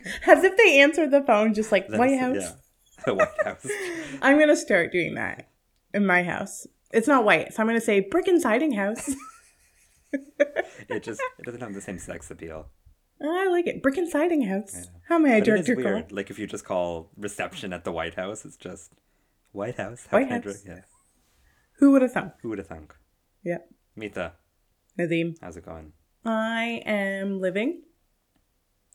Okay. As if they answered the phone just like That's- White House. Yeah. The White House. I'm gonna start doing that in my house. It's not white, so I'm gonna say brick and siding house. it just it doesn't have the same sex appeal. Oh, I like it. Brick and siding house. How may I But direct your weird. call? Like if you just call reception at the White House, it's just White House. How White can I House. direct- Yeah. Who would have thunk? Who would have thunk? Yep. Mita, Nadim. how's it going? I am living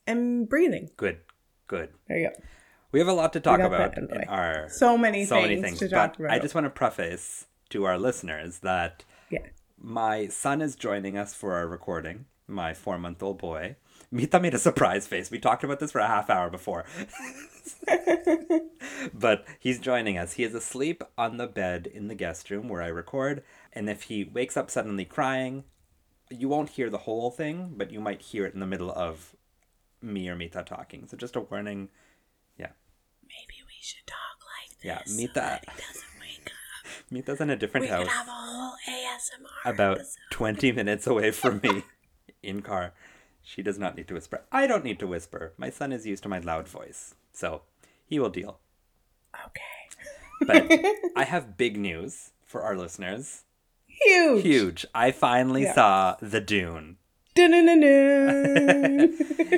and breathing. Good. Good. There you go. We have a lot to talk about out of the in our So many so things, many things. to talk but about. I just want to preface to our listeners that yeah. my son is joining us for our recording. My four month old boy. Mita made a surprise face. We talked about this for a half hour before. but he's joining us. He is asleep on the bed in the guest room where I record. And if he wakes up suddenly crying, you won't hear the whole thing, but you might hear it in the middle of me or Mita talking. So just a warning. Yeah. Maybe we should talk like this. Yeah. so Mita. he doesn't wake up. Mita's in a different We house. could have a whole ASMR. about episode. 20 minutes away from me in car. She does not need to whisper. I don't need to whisper. My son is used to my loud voice, so he will deal. Okay. But I have big news for our listeners. Huge. Huge. I finally Yeah. saw The Dune.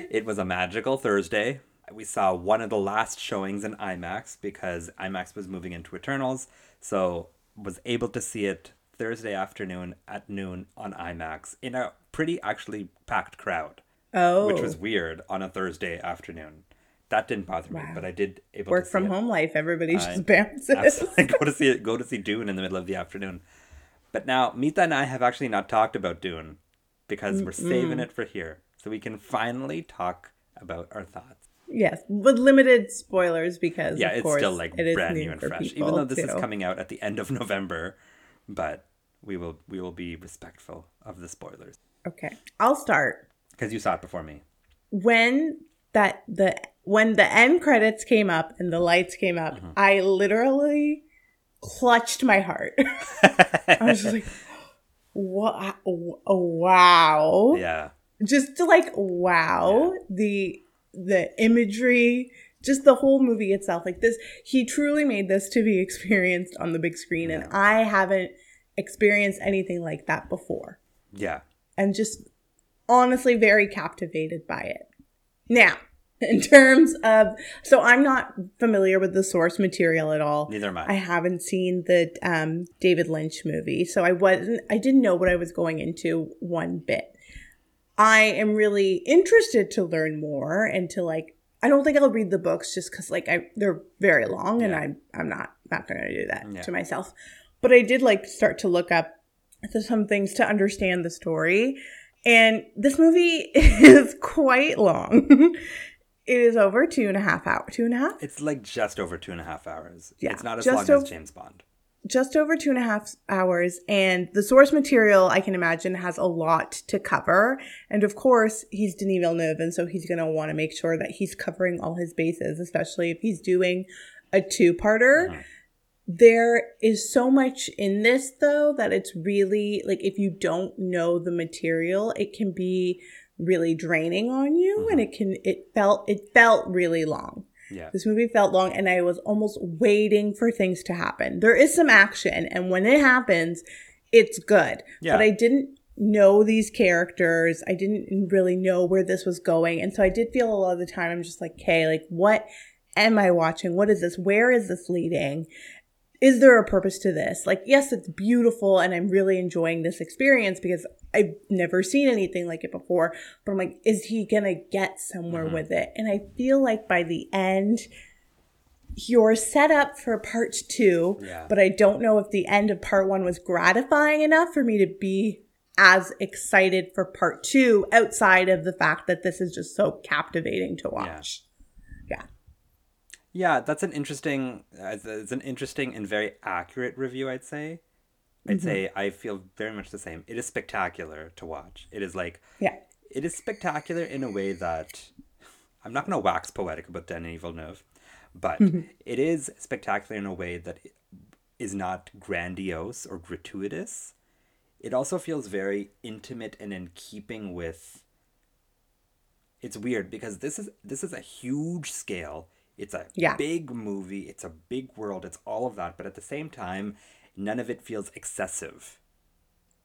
It was a magical Thursday. We saw one of the last showings in IMAX because IMAX was moving into Eternals, so was able to see it Thursday afternoon at noon on IMAX in a pretty actually packed crowd. oh. which was oh. weird on a Thursday afternoon. That didn't bother me, but I did able work to see from it. home life. Everybody I- just bounces. Go to see it. Go to see Dune in the middle of the afternoon. But now Mita and I have actually not talked about Dune because we're saving it for here, so we can finally talk about our thoughts. Yes, with limited spoilers because Yeah, of it's course, still like it is brand new and fresh, even though this is coming out at the end of November. But we will we will be respectful of the spoilers Okay, I'll start because you saw it before me. when that the when the end credits came up and the lights came up. Mm-hmm. I literally clutched my heart. I was just like, "What? Oh, wow!" Yeah, just to like wow the the imagery just the whole movie itself like this he truly made this to be experienced on the big screen and i haven't experienced anything like that before yeah. and just honestly very captivated by it now in terms of so i'm not familiar with the source material at all Neither am I. I haven't seen the um, David Lynch movie, so I wasn't. I didn't know what I was going into one bit. I am really interested to learn more and to like. I don't think I'll read the books just because like I they're very long and I'm I'm not not going to do that Yeah. to myself. But I did like start to look up some things to understand the story, and this movie is quite long. it is over two and a half hour, two and a half. It's like just over two and a half hours. Yeah, it's not as long ov- as James Bond. just over two and a half hours and the source material i can imagine has a lot to cover and of course he's denis villeneuve and so he's going to want to make sure that he's covering all his bases especially if he's doing a two-parter Mhm. there is so much in this though that it's really like if you don't know the material it can be really draining on you and mm-hmm. it can it felt it felt really long Yeah. this movie felt long and I was almost waiting for things to happen. There is some action and when it happens, it's good. Yeah. But I didn't know these characters. I didn't really know where this was going. And so I did feel a lot of the time I'm just like, "Okay, like what am I watching? What is this? Where is this leading?" Is there a purpose to this? Like, yes, it's beautiful and I'm really enjoying this experience because I've never seen anything like it before. But I'm like, is he gonna get somewhere Mhm. with it? And I feel like by the end, you're set up for part two, Yeah. but I don't know if the end of part one was gratifying enough for me to be as excited for part two outside of the fact that this is just so captivating to watch. Yeah. That's an interesting. uh, It's an interesting and very accurate review. I'd say. I'd say I feel very much the same. It is spectacular to watch. It is like Yeah. it is spectacular in a way that I'm not going to wax poetic about Denis Villeneuve, but it is spectacular in a way that is not grandiose or gratuitous. It also feels very intimate and in keeping with. It's weird because this is this is a huge scale. It's a Yeah. big movie. It's a big world. It's all of that, but at the same time, none of it feels excessive.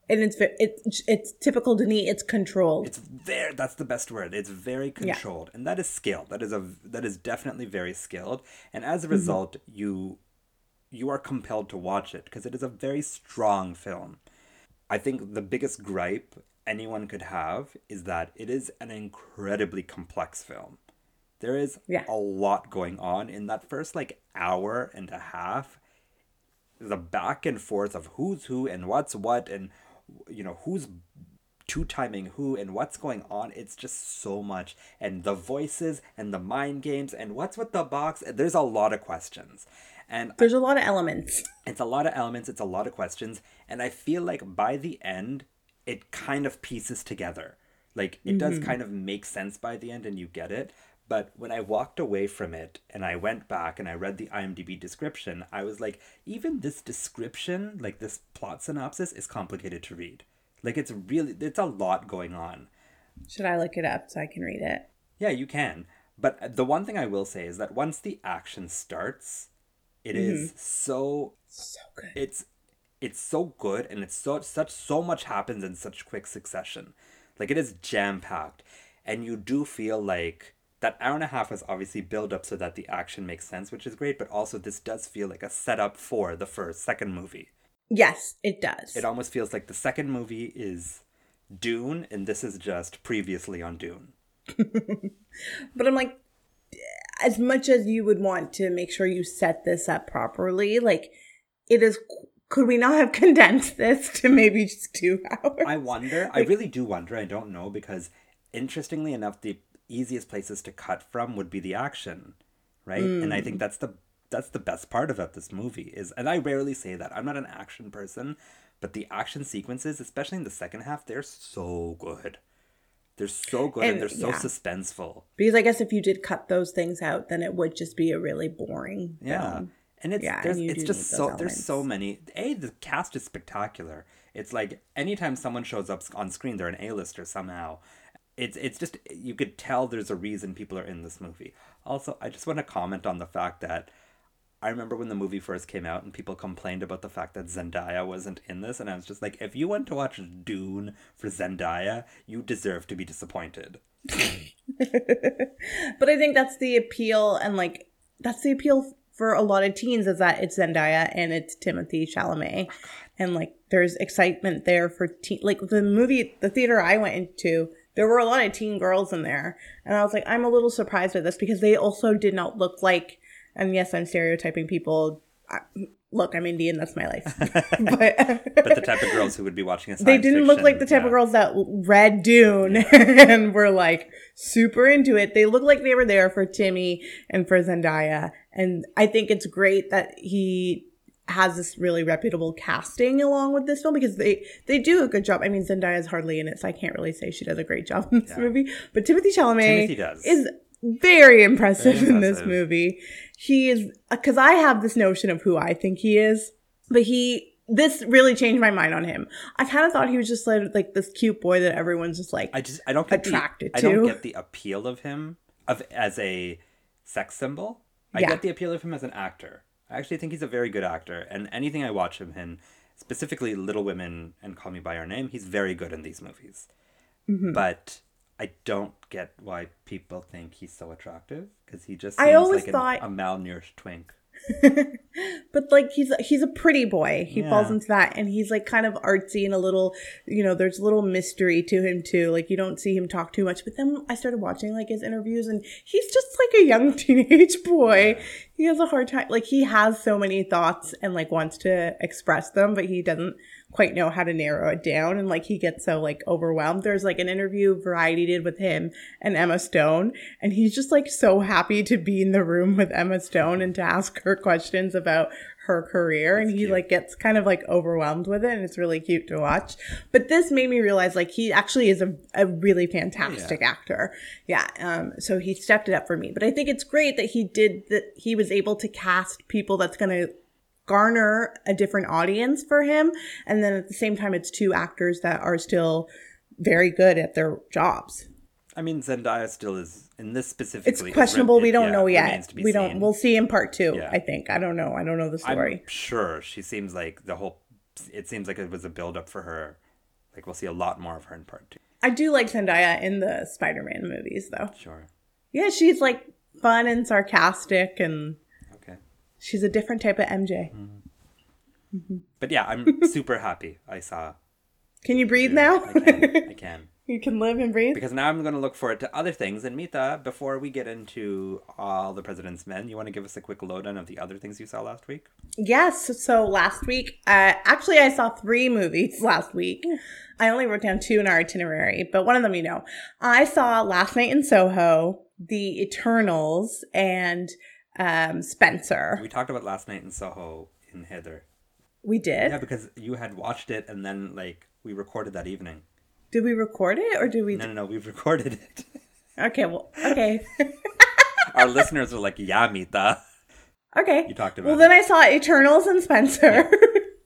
And it's it's it's typical Denis. It's controlled. It's there. That's the best word. It's very controlled, and that is skill. That is a that is definitely very skilled. And as a mm-hmm. result, you you are compelled to watch it because it is a very strong film. I think the biggest gripe anyone could have is that it is an incredibly complex film. There is Yeah. a lot going on in that first like hour and a half. The back and forth of who's who and what's what and you know who's two timing who and what's going on. It's just so much. And the voices and the mind games and what's with the box. There's a lot of questions. And There's a lot of elements. it's a lot of elements, it's a lot of questions. And I feel like by the end, it kind of pieces together. Like it does mm-hmm. kind of make sense by the end and you get it. But when I walked away from it and I went back and I read the IMDb description, I was like, even this description, like this plot synopsis, is complicated to read. Like it's really, it's a lot going on. Should I look it up so I can read it? Yeah, you can. But the one thing I will say is that once the action starts, it mm-hmm. is so So good. it's it's so good and it's so such so much happens in such quick succession. Like it is jam packed, and you do feel like that hour and a half was obviously build up so that the action makes sense, which is great. But also, this does feel like a setup for the first second movie. Yes, it does. It almost feels like the second movie is Dune, and this is just previously on Dune. But I'm like, as much as you would want to make sure you set this up properly, like it is. Could we not have condensed this to maybe just two hours? I wonder. I really do wonder. I don't know because, interestingly enough, the easiest places to cut from would be the action, right? And I think mm. that's the that's the best part about this movie is, and I rarely say that. I'm not an action person, but the action sequences, especially in the second half, they're so good. They're so good and, And, they're so yeah. suspenseful. because I guess if you did cut those things out, then it would just be a really boring. Yeah. film. And it's Yeah, there's and it's just so those there's so many. A the cast is spectacular. It's like anytime someone shows up on screen, they're an A-lister somehow. It's it's just you could tell there's a reason people are in this movie. Also, I just want to comment on the fact that I remember when the movie first came out and people complained about the fact that Zendaya wasn't in this, and I was just like, if you went to watch Dune for Zendaya, you deserve to be disappointed. But I think that's the appeal, and like that's the appeal for a lot of teens is that it's Zendaya and it's Timothy Chalamet, oh and like there's excitement there for teen. Like the movie, the theater I went into, there were a lot of teen girls in there, and I was like, I'm a little surprised by this because they also did not look like. And yes, I'm stereotyping people. I, look, I'm Indian. That's my life. but But the type of girls who would be watching a they didn't look like the type yeah. of girls that read Dune and were like super into it. They look like they were there for Timmy and for Zendaya. And I think it's great that he has this really reputable casting along with this film because they they do a good job. I mean, Zendaya is hardly in it, so I can't really say she does a great job in this Yeah. movie. But Timothy Chalamet Timothy is very impressive, Very in this movie. He is because I have this notion of who I think he is, but he this really changed my mind on him. I kind of thought he was just like like this cute boy that everyone's just like. I just I don't get attracted the, I don't to. get the appeal of him of as a sex symbol. I Yeah. get the appeal of him as an actor. I actually think he's a very good actor, and anything I watch him in, specifically Little Women and Call Me by Your Name, he's very good in these movies. Mm-hmm. But I don't get why people think he's so attractive because he just I seems always like an- a malnourished twink. but like he's he's a pretty boy. He falls into that, and he's like kind of artsy and a little, you know, there's a little mystery to him too. Like you don't see him talk too much. But then I started watching like his interviews, and he's just like a young teenage boy. He has a hard time like he has so many thoughts and like wants to express them but he doesn't quite know how to narrow it down. And like he gets so like overwhelmed. There's like an interview variety did with him and emma stone and he's just like so happy to be in the room with emma stone and to ask her questions about her career and he cute. like gets kind of like overwhelmed with it and it's really cute to watch. But this made me realize like he actually is a, a really fantastic actor. Yeah um so he stepped it up for me. But i think it's great that he did that he was able to cast people that's going to garner a different audience for him and then at the same time it's two actors that are still very good at their jobs. I mean, Zendaya still is in this it's specifically. is questionable re- we don't yeah, know yet remains to be we don't we'll see in part two Yeah. i think i don't know i don't know the story I'm sure she seems like the whole. It seems like it was a build up for her. Like we'll see a lot more of her in part two. i do like zendaya in the spider-man movies though Sure. Yeah, she's like fun and sarcastic, and Okay. she's a different type of MJ. Mm-hmm. Mm-hmm. But yeah, I'm super happy. I saw. Can you breathe now? I can. I can. you can live and breathe. Because now I'm going to look forward to other things. And Mita, before we get into all the President's Men, you want to give us a quick lowdown of the other things you saw last week? Yes. So last week, uh, actually, I saw three movies last week. I only wrote down two in our itinerary, but one of them you know. I saw Last Night in Soho, The Eternals, and um, Spencer. We talked about last night in Soho in Heather. We did. Yeah, because you had watched it and then like we recorded that evening. Did we record it or did we? No, no, no, we've recorded it. Okay. Well. Okay. Our listeners are like, "Yeah, Mita." Okay. You talked about Well, it. then I saw Eternals and Spencer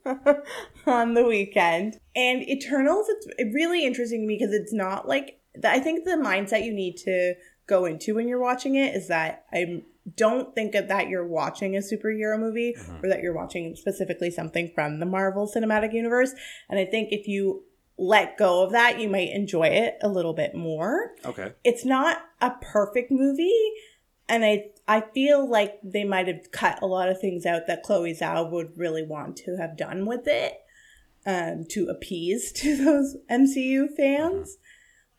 on the weekend. And Eternals, it's really interesting to me because it's not like, I think the mindset you need to go into when you're watching it is that I don't think of that you're watching a superhero movie Mm-hmm. or that you're watching specifically something from the Marvel Cinematic Universe. And I think if you let go of that, you might enjoy it a little bit more. Okay. it's not a perfect movie and i i feel like they might have cut a lot of things out that chloe zhao would really want to have done with it um, to appease to those mcu fans.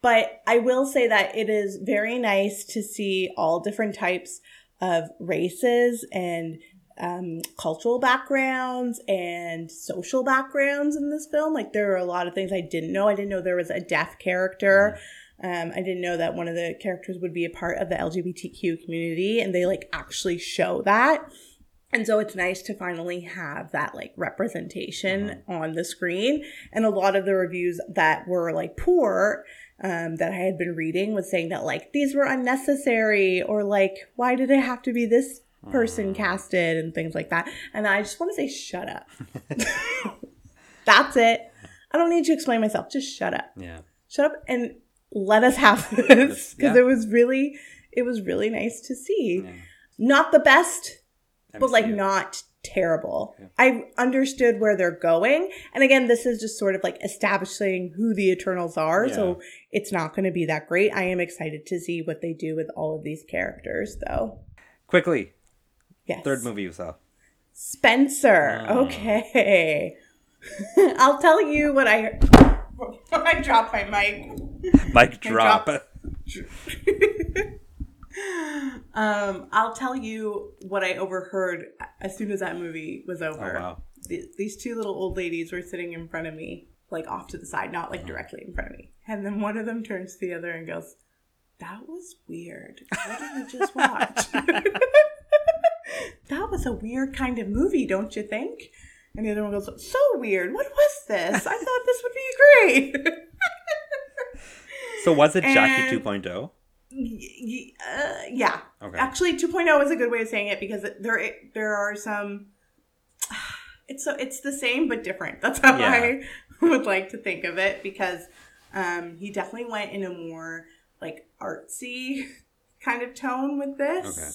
But i will say that it is very nice to see all different types of races and um, cultural backgrounds and social backgrounds in this film. Like there are a lot of things I didn't know. I didn't know there was a deaf character. Um, I didn't know that one of the characters would be a part of the LGBTQ community, and they like actually show that. And so it's nice to finally have that like representation on the screen. And a lot of the reviews that were like poor um, that I had been reading was saying that like these were unnecessary or like why did it have to be this person casted and things like that. And I just want to say shut up. That's it. I don't need to explain myself. Just shut up Yeah. shut up and let us have this because Yeah. it was really it was really nice to see Yeah. not the best but like not terrible Yeah. i understood where they're going and again this is just sort of like establishing who the eternals are so it's not going to be that great i am excited to see what they do with all of these characters though Quickly, yes third movie you saw. spencer Ah. okay i'll tell you what i i dropped my mic Mic drop. drop. um, I'll tell you what I overheard as soon as that movie was over. Oh, wow. Th- These two little old ladies were sitting in front of me, like off to the side, not like directly in front of me. And then one of them turns to the other and goes, That was weird. What did we just watch? That was a weird kind of movie, don't you think? And the other one goes, So weird. What was this? I thought this would be great. So was it Jackie And- 2.0? Y- y- uh, yeah. Okay. Actually, 2.0 is a good way of saying it because it- there there are some. It's so it's the same but different. That's how Yeah. I would like to think of it because um, he definitely went in a more like artsy kind of tone with this. Okay.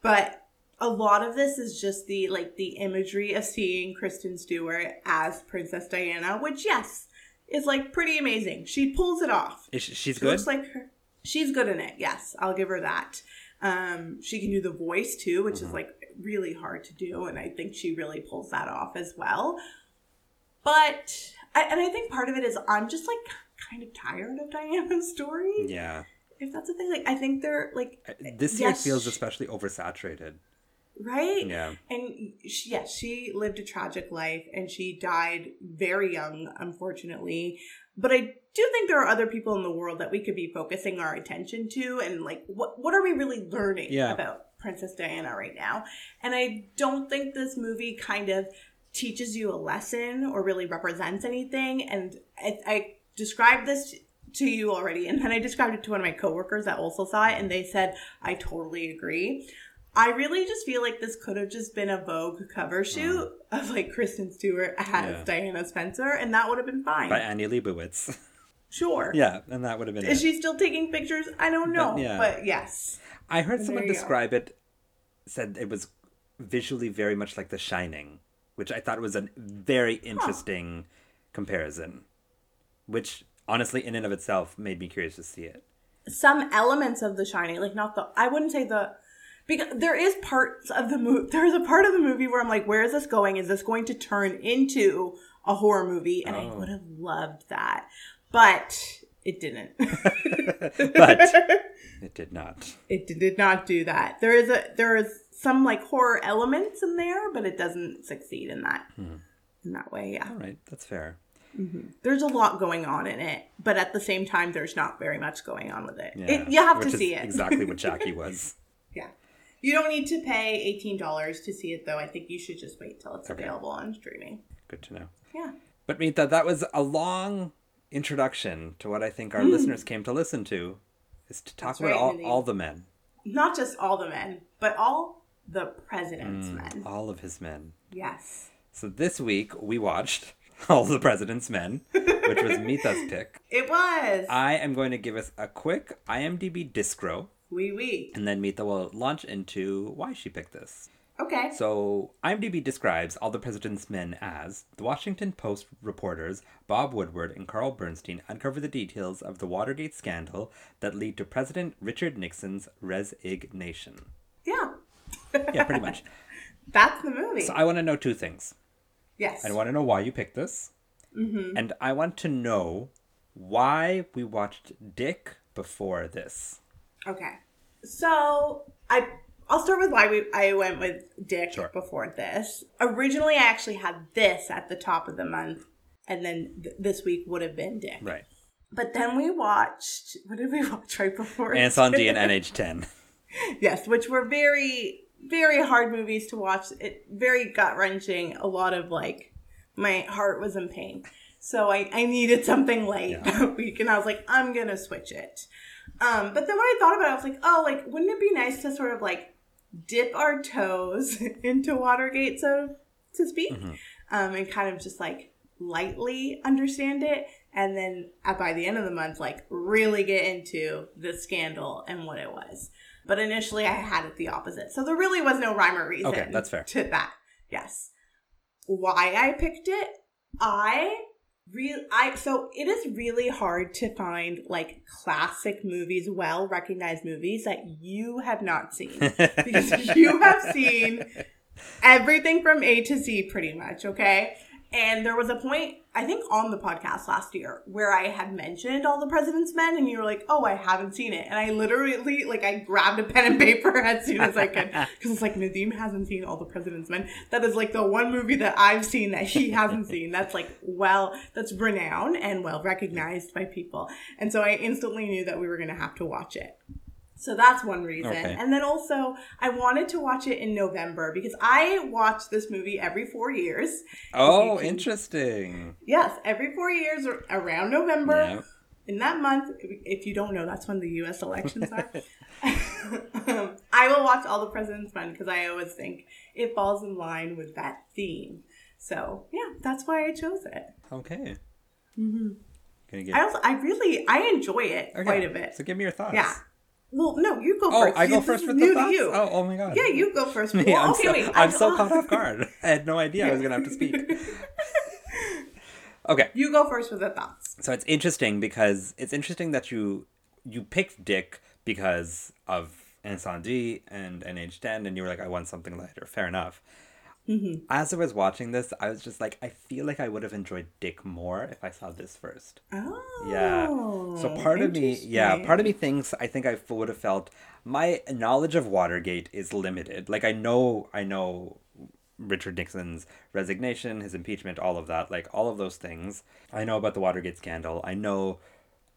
But a lot of this is just the like the imagery of seeing Kristen Stewart as Princess Diana, which yes is like pretty amazing. She pulls it off. Is she, she's She good? looks like her. She's good in it. Yes, I'll give her that. Um, she can do the voice too, which is Mm-hmm. like really hard to do, and I think she really pulls that off as well. But I, and I think part of it is I'm just like kind of tired of Diana's story. yeah. If that's the thing, like I think they're like This year Yes, feels especially oversaturated. Right? Yeah. And she, yes, she lived a tragic life and she died very young, unfortunately. But I do think there are other people in the world that we could be focusing our attention to and like what what are we really learning Yeah. about Princess Diana right now? And I don't think this movie kind of teaches you a lesson or really represents anything. And I, I described this to you already, and then I described it to one of my coworkers that also saw it, and they said, I totally agree. I really just feel like this could have just been a Vogue cover mm. shoot of like Kristen Stewart as Yeah. Diana Spencer, and that would have been fine. By Annie Leibovitz. sure. yeah, and that would have been Is it. she still taking pictures? I don't know. But, yeah. But yes. I heard There someone you go. describe it, said it was visually very much like The Shining, which I thought was a very interesting comparison, which honestly, in and of itself, made me curious to see it. Some elements of The Shining, like not the, I wouldn't say the, because there is parts of the movie, there's a part of the movie where I'm like, where is this going? Is this going to turn into a horror movie? And I Oh. would have loved that. But it didn't. But it did not. it did not do that. There is a there is some like horror elements in there, but it doesn't succeed in that Hmm. in that way. Yeah, All right, that's fair. there's a lot going on in it, but at the same time, there's not very much going on with it. Yeah, it you have to is see it. Exactly what Jackie was. You don't need to pay eighteen dollars to see it, though. I think you should just wait till it's Okay. available on streaming. Good to know. Yeah, But Mita, that was a long introduction to what I think our listeners came to listen to, is to talk That's about right, all, all the men, not just all the men, but all the president's Mm. men. all of his men. Yes, So this week we watched All the President's Men, which was Mita's pick. it was. I am going to give us a quick IMDb discro, Wee wee. and then Mita will launch into why she picked this. Okay. So, IMDb describes All the President's Men as the Washington Post reporters Bob Woodward and Carl Bernstein uncover the details of the Watergate scandal that lead to President Richard Nixon's resignation. Yeah, Yeah, pretty much. that's the movie. So, I want to know two things. yes. I want to know why you picked this, Mm-hmm. and I want to know why we watched Dick before this. Okay. So I I'll start with why we I went with Dick Sure. before this. Originally, I actually had this at the top of the month, and then th- this week would have been Dick. Right. But then we watched what did we watch right before? Incendies and NH10. yes, which were very very hard movies to watch. It very gut wrenching. A lot of like my heart was in pain. So I, I needed something light Yeah. that week and I was like, I'm gonna switch it. Um, but then when I thought about it, I was like, oh, like, wouldn't it be nice to sort of like dip our toes into Watergate, so to speak, um, and kind of just like lightly understand it, and then uh, by the end of the month, like really get into the scandal and what it was. But initially, I had it the opposite, so there really was no rhyme or reason. Okay, that's fair. To that, yes. Why I picked it, I real I so it is really hard to find like classic movies, well recognized movies that you have not seen because you have seen everything from A to Z pretty much, okay? And there was a point, I think on the podcast last year, where I had mentioned All the President's Men, and you were like, oh, I haven't seen it. And I literally, like, I grabbed a pen and paper as soon as I could. Because it's like, Nadim hasn't seen All the President's Men. That is like the one movie that I've seen that he hasn't seen. That's like, well, that's renowned and well recognized by people. And so I instantly knew that we were going to have to watch it. So that's one reason. Okay. And then also, I wanted to watch it in November because I watch this movie every four years. Oh, can- interesting. Yes, every four years around November. Yeah. In that month, if- you don't know, that's when the U.S. elections are. I will watch all the President's Men because I always think it falls in line with that theme. So yeah, that's why I chose it. Okay. Mm-hmm. Give I also, I really, I enjoy it Okay, quite a bit. So give me your thoughts. Yeah. Well, no, you go Oh, first. I go This first with the thoughts. you. Oh, oh my god. Yeah, you go first. Me, Well, I'm okay, so, wait. I'm I- so caught off guard. I had no idea I was gonna have to speak. okay, You go first with the thoughts. so it's interesting because it's interesting that you you picked Dick because of Incendies and NH10, and you were like, I want something lighter. Fair enough. Mm-hmm. As I was watching this, I was just like, I feel like I would have enjoyed Dick more if I saw this first. Oh. Yeah. So part of me, yeah, part of me thinks I think I would have felt my knowledge of Watergate is limited. Like I know, I know Richard Nixon's resignation, his impeachment, all of that, like all of those things. I know about the Watergate scandal. I know,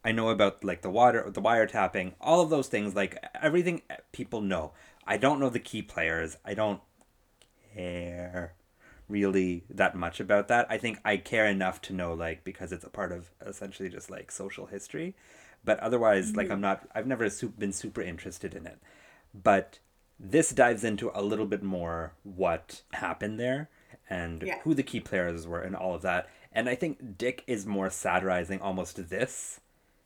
I know about like the water, the wiretapping, all of those things. Like everything people know. I don't know the key players. I don't care really that much about that. I think I care enough to know like because it's a part of essentially just like social history. But otherwise, like mm-hmm. I'm not I've never been super interested in it. But this dives into a little bit more what happened there and Yeah. who the key players were and all of that. And I think Dick is more satirizing almost this.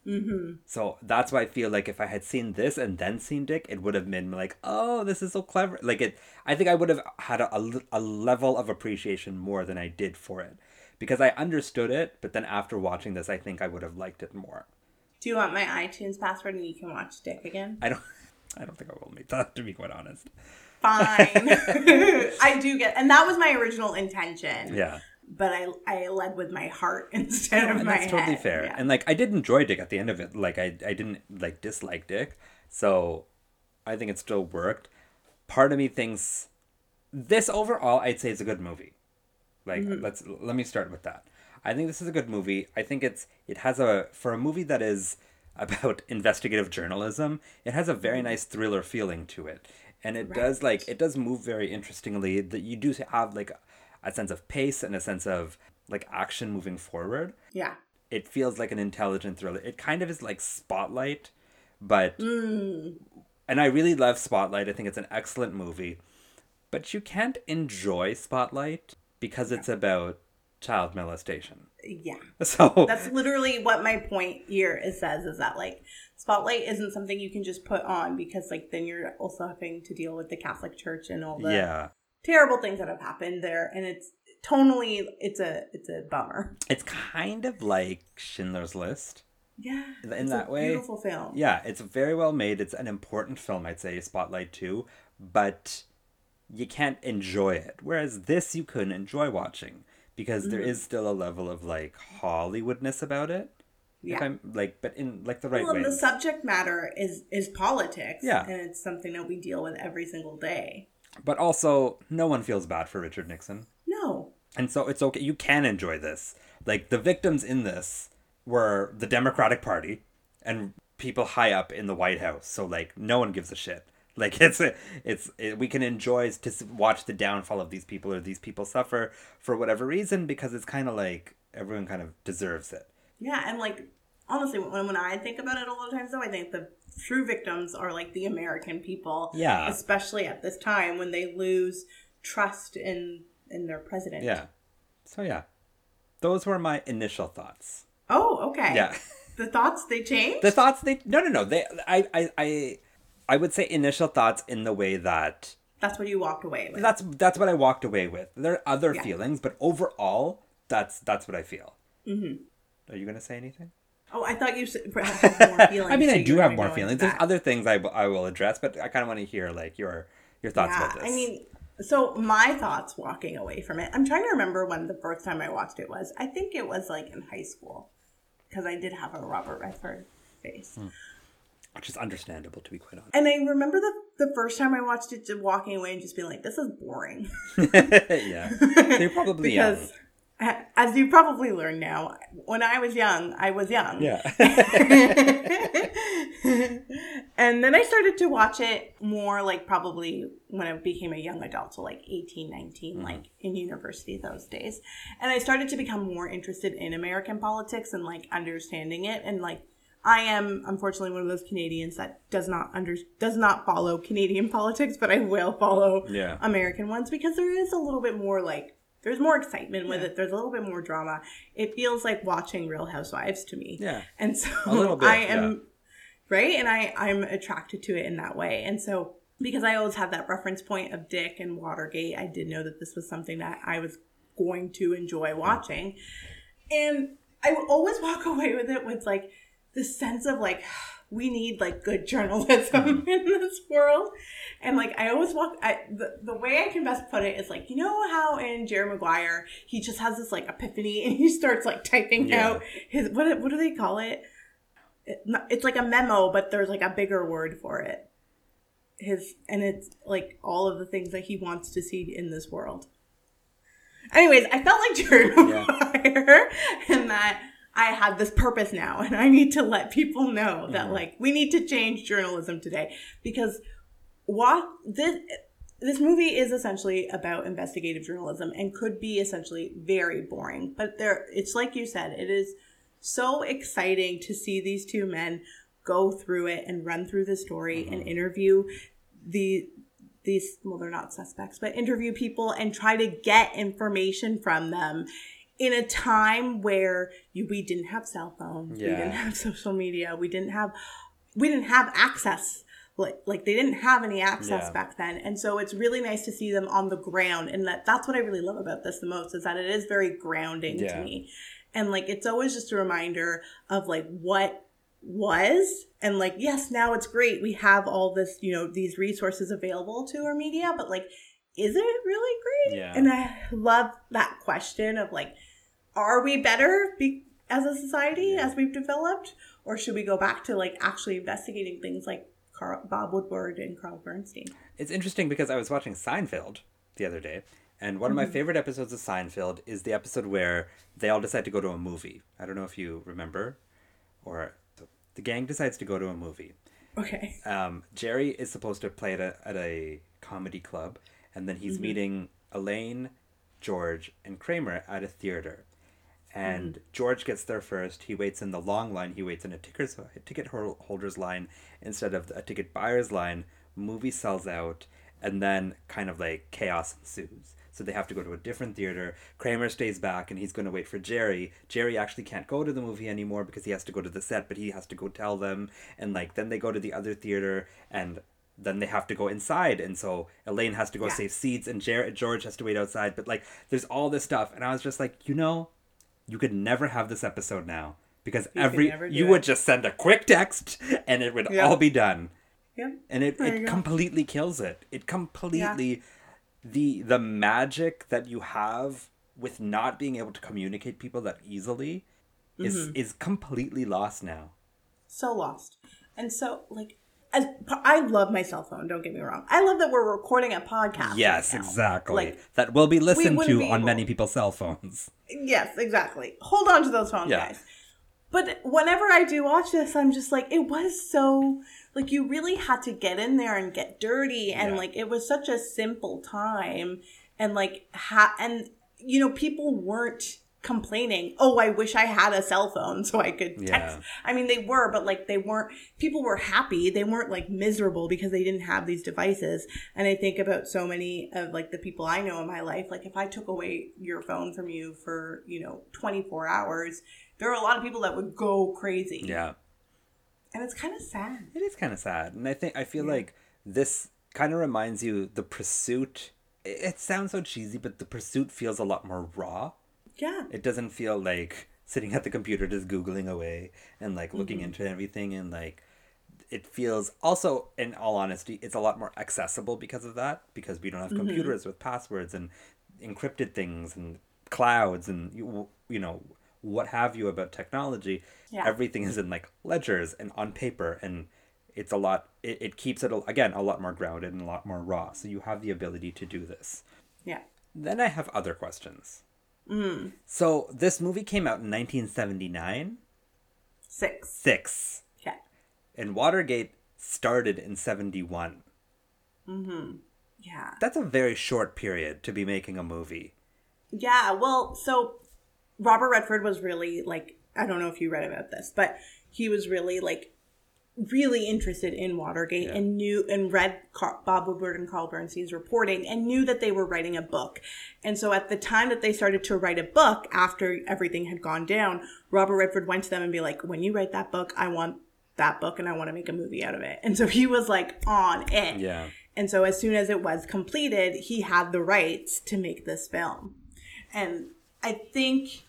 Mm-hmm. So that's why I feel like if I had seen this and then seen Dick, it would have been like, oh, this is so clever. Like it, I think I would have had a, a, a level of appreciation more than I did for it because I understood it. But then after watching this, I think I would have liked it more. Do you want my iTunes password and you can watch Dick again? I don't, I don't think I will make that to be quite honest. Fine. I do get, and that was my original intention. Yeah. But I I led with my heart instead of and my that's totally fair. Yeah. And like I did enjoy Dick at the end of it. Like I I didn't like dislike Dick. So I think it still worked. Part of me thinks this overall I'd say is a good movie. Like Mm-hmm. let's let me start with that. I think this is a good movie. I think it's it has a for a movie that is about investigative journalism, it has a very nice thriller feeling to it. And it does like it does move very interestingly. That you do have like a sense of pace and a sense of like action moving forward yeah. it feels like an intelligent thriller. It kind of is like Spotlight, but mm. and I really love Spotlight. I think it's an excellent movie, but you can't enjoy Spotlight because it's about child molestation. Yeah. So That's literally what my point here is says is that like spotlight isn't something you can just put on because like then you're also having to deal with the Catholic Church and all the yeah, terrible things that have happened there and it's tonally it's a it's a bummer. it's kind of like Schindler's List. Yeah. In it's that a way, Beautiful film. Yeah, it's very well made. It's an important film, I'd say, Spotlight too, but you can't enjoy it. Whereas this you can enjoy watching because there mm-hmm. is still a level of like Hollywoodness about it. If Yeah. I'm like, but in like the right Well, way. the subject matter is is politics. Yeah. And it's something that we deal with every single day. But also, no one feels bad for Richard Nixon. No. And so it's okay. You can enjoy this. Like the victims in this were the Democratic Party and people high up in the White House. So like no one gives a shit. Like it's it's it, we can enjoy to watch the downfall of these people or these people suffer for whatever reason because it's kind of like everyone kind of deserves it. Yeah, and like honestly, when when I think about it a lot of times, though, I think the true victims are like the American people. Yeah. especially at this time when they lose trust in in their president. Yeah. So yeah. Those were my initial thoughts. Oh, okay. Yeah. The thoughts they change. the thoughts they no no no they I I I I would say initial thoughts in the way that That's what you walked away with. that's that's what I walked away with. There are other Yeah. feelings, but overall, that's that's what I feel. Mm-hmm. Are you gonna say anything? Oh, I thought you s- had more feelings. I mean, so I do have more feelings. There's other things I, I will address, but I kind of want to hear like your your thoughts yeah, about this. I mean, so my thoughts walking away from it. I'm trying to remember when the first time I watched it was. I think it was like in high school because I did have a Robert Redford face. Hmm. which is understandable to be quite honest. And I remember the the first time I watched it, just walking away and just being like, "This is boring." yeah, you're probably young. because, a- as you probably learned now, when I was young, I was young. Yeah, and then I started to watch it more like probably when I became a young adult, so like 18, 19, Mm-hmm. like in university those days. And I started to become more interested in American politics and like understanding it and like I am unfortunately one of those Canadians that does not under does not follow Canadian politics, but I will follow Yeah. American ones because there is a little bit more like there's more excitement with it. There's a little bit more drama. It feels like watching Real Housewives to me. Yeah. And so bit, I am yeah. right and i i'm attracted to it in that way and so because i always had that reference point of dick and watergate i did know that this was something that i was going to enjoy watching and i would always walk away with it with like the sense of like we need like good journalism in this world. And like I always walk I the, the way I can best put it is like, you know how in Jerry Maguire he just has this like epiphany and he starts like typing Yeah. out his what what do they call it? It- It's like a memo, but there's like a bigger word for it. His and it's like all of the things that he wants to see in this world. Anyways, I felt like Jerry Yeah. Maguire and that I have this purpose now and I need to let people know that Mhm. like we need to change journalism today because what this this movie is essentially about investigative journalism and could be essentially very boring but there it's like you said it is so exciting to see these two men go through it and run through the story and mm-hmm. interview the these well they're not suspects but interview people and try to get information from them in a time where you, we didn't have cell phones we didn't have social media we didn't have we didn't have access like like they didn't have any access Yeah. back then and so it's really nice to see them on the ground and that that's what i really love about this the most is that it is very grounding Yeah. to me and like it's always just a reminder of like what was and like yes now it's great we have all this you know these resources available to our media but like is it really great Yeah. and i love that question of like are we better be- as a society Yeah. as we've developed or should we go back to like actually investigating things like Carl, bob woodward and carl bernstein It's interesting because I was watching Seinfeld the other day, and one of my favorite episodes of Seinfeld is the episode where they all decide to go to a movie. I don't know if you remember, or the gang decides to go to a movie. okay Um, Jerry is supposed to play at a, at a comedy club, and then he's meeting Elaine, George, and Kramer at a theater. And mm-hmm. George gets there first. He waits in the long line. He waits in a ticket a ticket holder's line instead of a ticket buyer's line. Movie sells out, and then kind of like chaos ensues. So they have to go to a different theater. Kramer stays back, and he's going to wait for Jerry. Jerry actually can't go to the movie anymore because he has to go to the set, but he has to go tell them. And like then they go to the other theater, and then they have to go inside and so elaine has to go Yeah. save seats and Jer- george has to wait outside but like there's all this stuff and i was just like you know you could never have this episode now because could every you it. would just send a quick text and it would Yeah. all be done yeah and it, There it completely kills it it completely the the magic that you have with not being able to communicate people that easily is Mm-hmm. is completely lost now so lost. And so, like, as I love my cell phone. Don't get me wrong. I love that we're recording a podcast. yes right exactly Like, that will be listened to be on able- many people's cell phones yes, exactly. Hold on to those phones, Yeah. guys. But whenever I do watch this, I'm just like, it was so like you really had to get in there and get dirty, and Yeah. like it was such a simple time, and like ha and you know people weren't complaining oh i wish i had a cell phone so i could text. Yeah. i mean they were but like they weren't people were happy. They weren't like miserable because they didn't have these devices. And i think about so many of like the people i know in my life like if i took away your phone from you for you know 24 hours there are a lot of people that would go crazy. Yeah. And it's kind of sad. It is kind of sad, and I think I feel like this kind of reminds you the pursuit. It, it sounds so cheesy, but the pursuit feels a lot more raw. Yeah It doesn't feel like sitting at the computer just googling away and like looking Mm-hmm. into everything and like it feels also in all honesty it's a lot more accessible because of that because we don't have Mm-hmm. computers with passwords and encrypted things and clouds and you, you know what have you about technology Yeah. everything is in like ledgers and on paper and it's a lot it, it keeps it again a lot more grounded and a lot more raw so you have the ability to do this yeah then i have other questions Mm. so this movie came out in 1979 six. Six. Yeah. And watergate started in 71 yeah. That's a very short period to be making a movie. Yeah, well, so Robert Redford was really like I don't know if you read about this, but he was really like really interested in Watergate Yeah. and knew and read Car- Bob Woodward and Carl Bernstein's reporting and knew that they were writing a book. And so at the time that they started to write a book after everything had gone down, Robert Redford went to them and be like, "When you write that book, I want that book and I want to make a movie out of it." And so he was like on it. yeah And so as soon as it was completed, he had the rights to make this film. And I think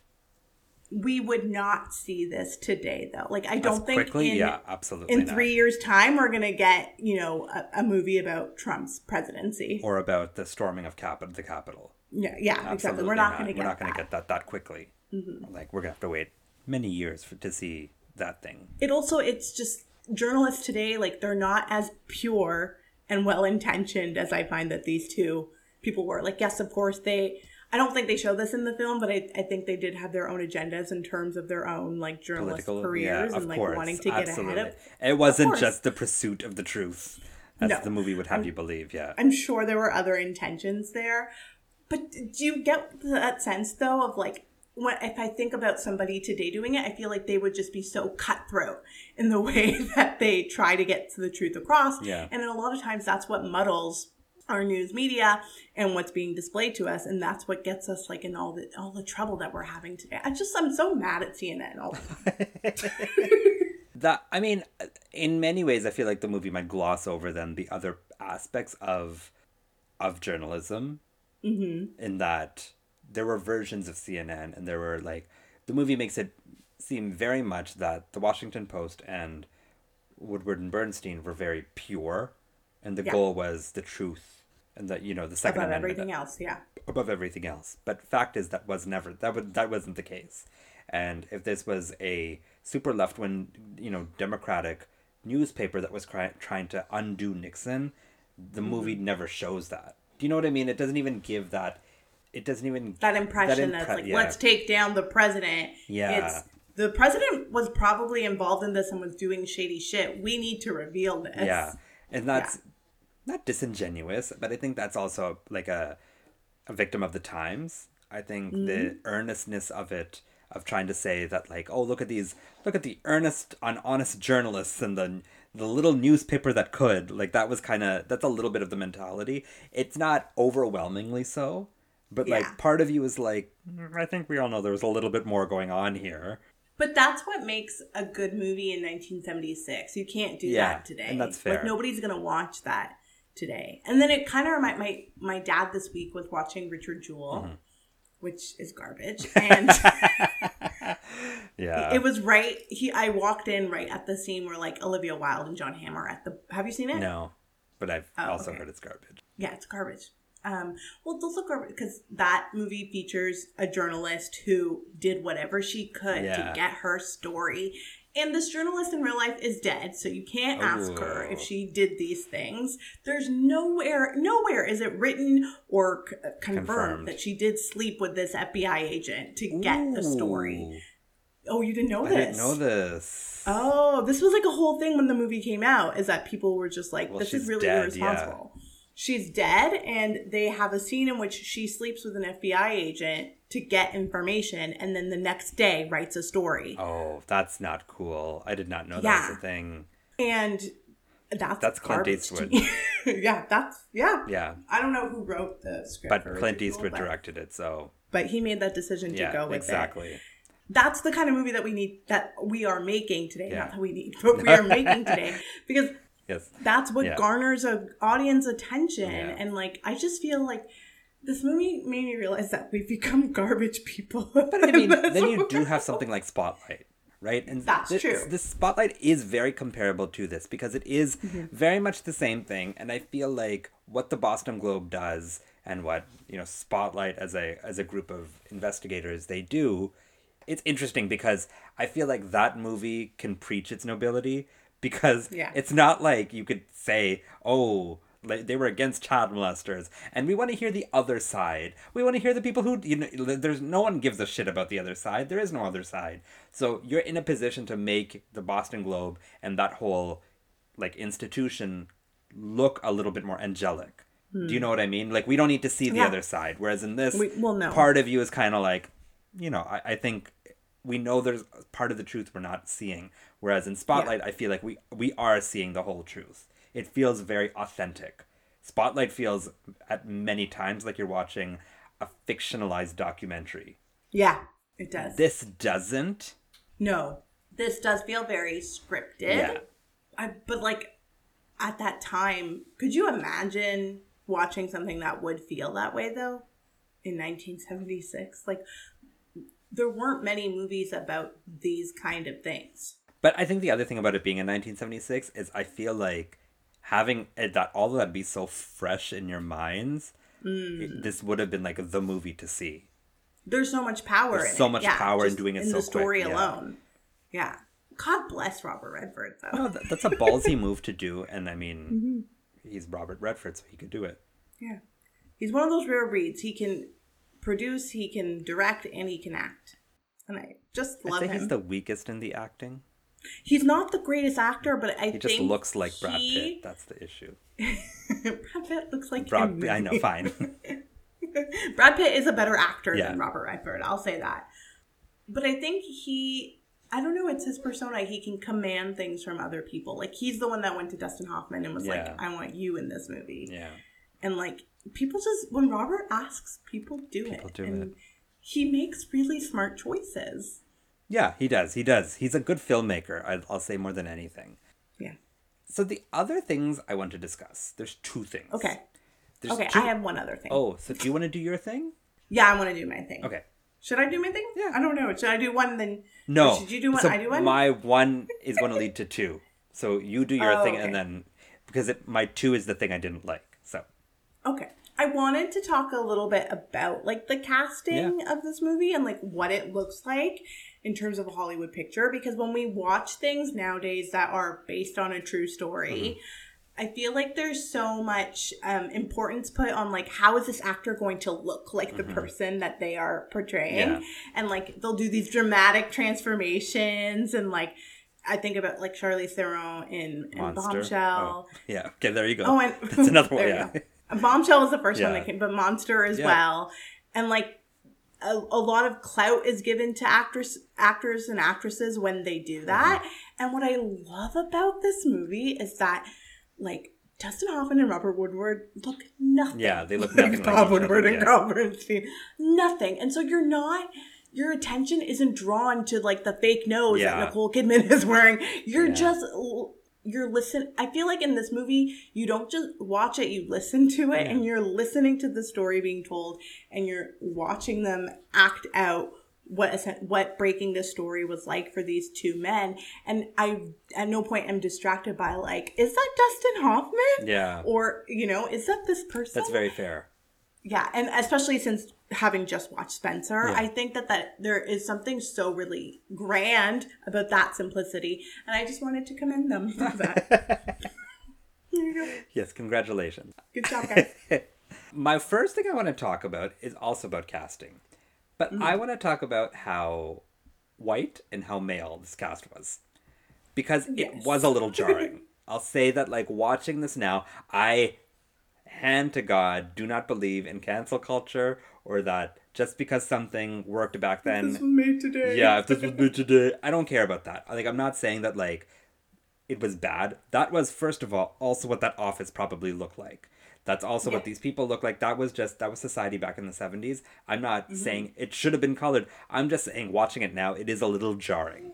we would not see this today though. Like I don't As think quickly, in yeah, absolutely. in not. three years' time we're gonna get you know a, a movie about Trump's presidency. or about the storming of Cap- the Capitol. yeah, yeah, exactly. We're not, gonna get We're not going that. to get that that quickly. Mm-hmm. Like we're gonna have to wait many years for to see that thing. it also it's just journalists today like they're not as pure and well intentioned as I find that these two people were. Like yes, of course they. I don't think they show this in the film, but I, I think they did have their own agendas in terms of their own like journalist Political, careers yeah, and like course, wanting to get absolutely. ahead of. It It wasn't course. just the pursuit of the truth, as No. the movie would have you believe. Yeah, I'm sure there were other intentions there. But do you get that sense though of like when if I think about somebody today doing it, I feel like they would just be so cutthroat in the way that they try to get to the truth across. Yeah. And then a lot of times that's what muddles our news media and what's being displayed to us and that's what gets us like in all the all the trouble that we're having today. I just I'm so mad at CNN all the time. that I mean, in many ways, I feel like the movie might gloss over then the other aspects of of journalism. Mm-hmm. In that there were versions of CNN, and there were like the movie makes it seem very much that the Washington Post and Woodward and Bernstein were very pure, and the Yeah. goal was the truth, and that you know the Second Above Amendment everything else, yeah. above everything else. But fact is that was never that was that wasn't the case. And if this was a super left wing, you know, democratic newspaper that was cry- trying to undo Nixon, the mm-hmm. movie never shows that. Do you know what I mean? It doesn't even give that. It doesn't even that impression impre- of like yeah. let's take down the president Yeah. it's the president was probably involved in this and was doing shady shit we need to reveal this Yeah, and that's not disingenuous, but I think that's also like a a victim of the times. I think the earnestness of it, of trying to say that like, oh, look at these, look at the earnest, un- honest journalists and the the little newspaper that could, like that was kind of that's a little bit of the mentality. It's not overwhelmingly so, but Yeah. like part of you is like, "Mm, I think we all know there was a little bit more going on here. but that's what makes a good movie in 1976 you can't do Yeah, that today and that's like fair. nobody's gonna watch that today and then it kind of remind my my dad this week was watching richard jewell Mm-hmm. which is garbage and Yeah, it was right he i walked in right at the scene where like olivia wilde and john hamm are at the have you seen it no, but I've Oh, also okay. heard it's garbage. yeah, it's garbage. Um, well, those look garbage because that movie features a journalist who did whatever she could Yeah. to get her story. And this journalist in real life is dead, so you can't ask her if Oh. she did these things. There's nowhere, nowhere is it written or c- uh, confirmed, Confirmed. that she did sleep with this FBI agent to get the story. Oh, you didn't know I this? I didn't know this. Oh, this was like a whole thing when the movie came out. Is that people were just like, Well, "This is really dead, irresponsible." She's dead, and they have a scene in which she sleeps with an FBI agent to get information, and then the next day writes a story. Oh, that's not cool. I did not know that was a thing. And that's That's Clint Eastwood. yeah, that's yeah. Yeah. I don't know who wrote the script, But Clint Eastwood but- directed it, so But he made that decision to yeah, go with it. exactly. that's the kind of movie that we need that we are making today Yeah. not that we need but we are making today because Yes. that's what Yeah. garners a audience attention Yeah. and like i just feel like this movie made me realize that we've become garbage people But I mean, then you do have something like Spotlight, right? And That's this, true. This Spotlight is very comparable to this because it is Mm-hmm. very much the same thing, and I feel like what the Boston Globe does and what you know Spotlight as a as a group of investigators they do, it's interesting because I feel like that movie can preach its nobility because Yeah. it's not like you could say, oh. like, They were against child molesters, and we want to hear the other side. We want to hear the people who you know. There's no one gives a shit about the other side. There is no other side. So you're in a position to make the Boston Globe and that whole like institution look a little bit more angelic. Do you hmm. know what I mean? Like we don't need to see the Yeah. other side. Whereas in this, We- well, no. part of you is kind of like, you know, I, I think we know there's part of the truth we're not seeing. Whereas in Spotlight, I feel like we we are seeing the whole truth. It feels very authentic. Spotlight feels at many times like you're watching a fictionalized documentary. yeah it does This doesn't. no this does feel very scripted Yeah. I, but like at that time could you imagine watching something that would feel that way though in 1976 like there weren't many movies about these kind of things. But I think the other thing about it being in 1976 is I feel like having it, that all of that be so fresh in your minds, Mm. it- this would have been like the movie to see. There's so much power There's in so it. much Yeah, power in doing it in so the story quick, alone. Yeah. God bless Robert Redford though. No, that, that's a ballsy move to do, and I mean, Mm-hmm. he's Robert Redford, so he could do it. Yeah. He's one of those rare breeds. He can produce, he can direct, and he can act. And I just love say him. he's the weakest in the acting. He's not the greatest actor, but I He think just looks like Brad Pitt. That's the issue. Brad Pitt looks like Brad, him. I know, fine. Brad Pitt is a better actor Yeah. than Robert Redford. I'll say that. But I think he, I don't know, it's his persona. He can command things from other people. Like he's the one that went to Dustin Hoffman and was Yeah. like, "I want you in this movie." yeah. And like people just when Robert asks, people do People it. do and it. He makes really smart choices. Yeah, he does. He does. He's a good filmmaker. I, I'll say more than anything. Yeah. So the other things I want to discuss. There's two things. Okay. There's okay. two- I have one other thing. Oh, so do you want to do your thing? Yeah, I want to do my thing. Okay. Should I do my thing? Yeah. I don't know. Should I do one then? No. Should you do one? So I do one. My one is going to lead to two. So you do your Oh, thing, okay. and then because it, my two is the thing I didn't like. So Okay. I wanted to talk a little bit about like the casting of this movie and like what it looks like in terms of a Hollywood picture because when we watch things nowadays that are based on a true story, Mm-hmm. I feel like there's so much um, importance put on like how is this actor going to look like the person that they are portraying, Mm-hmm. Yeah. and like they'll do these dramatic transformations and like I think about like Charlize Theron in, in. Bombshell. Oh, yeah. Okay. There you go. Oh, and that's another one. Yeah. Bombshell was the first one that came, but Monster as Yeah. well. And like a, a lot of clout is given to actors, actors and actresses when they do that. Mm-hmm. And what I love about this movie is that like Dustin Hoffman and Robert Woodward look nothing. Yeah, they look nothing like Bob each Woodward and yeah. Carl Bernstein, nothing. And so you're not. Your attention isn't drawn to like the fake nose Yeah. that Nicole Kidman is wearing. You're Yeah. just you're listen i feel like in this movie you don't just watch it you listen to it and you're listening to the story being told and you're watching them act out what is what breaking this story was like for these two men and i at no point am distracted by like is that dustin hoffman Yeah. or you know is that this person That's very fair. Yeah and especially since having just watched spencer Yeah. i think that that there is something so really grand about that simplicity and i just wanted to commend them for that Here you go. Yes. Congratulations. good job guys My first thing I want to talk about is also about casting. But Mm-hmm. I want to talk about how white and how male this cast was. Because it was a little jarring. I'll say that, like, watching this now, I, hand to God, do not believe in cancel culture or that just because something worked back then. this was made today yeah, if this was made today, I don't care about that. Like, I'm not saying that like it was bad. That was first of all also what that office probably looked like. That's also what these people look like. That was just that was society back in the 70s. I'm not Mm-hmm. saying it should have been colored. I'm just saying watching it now, it is a little jarring.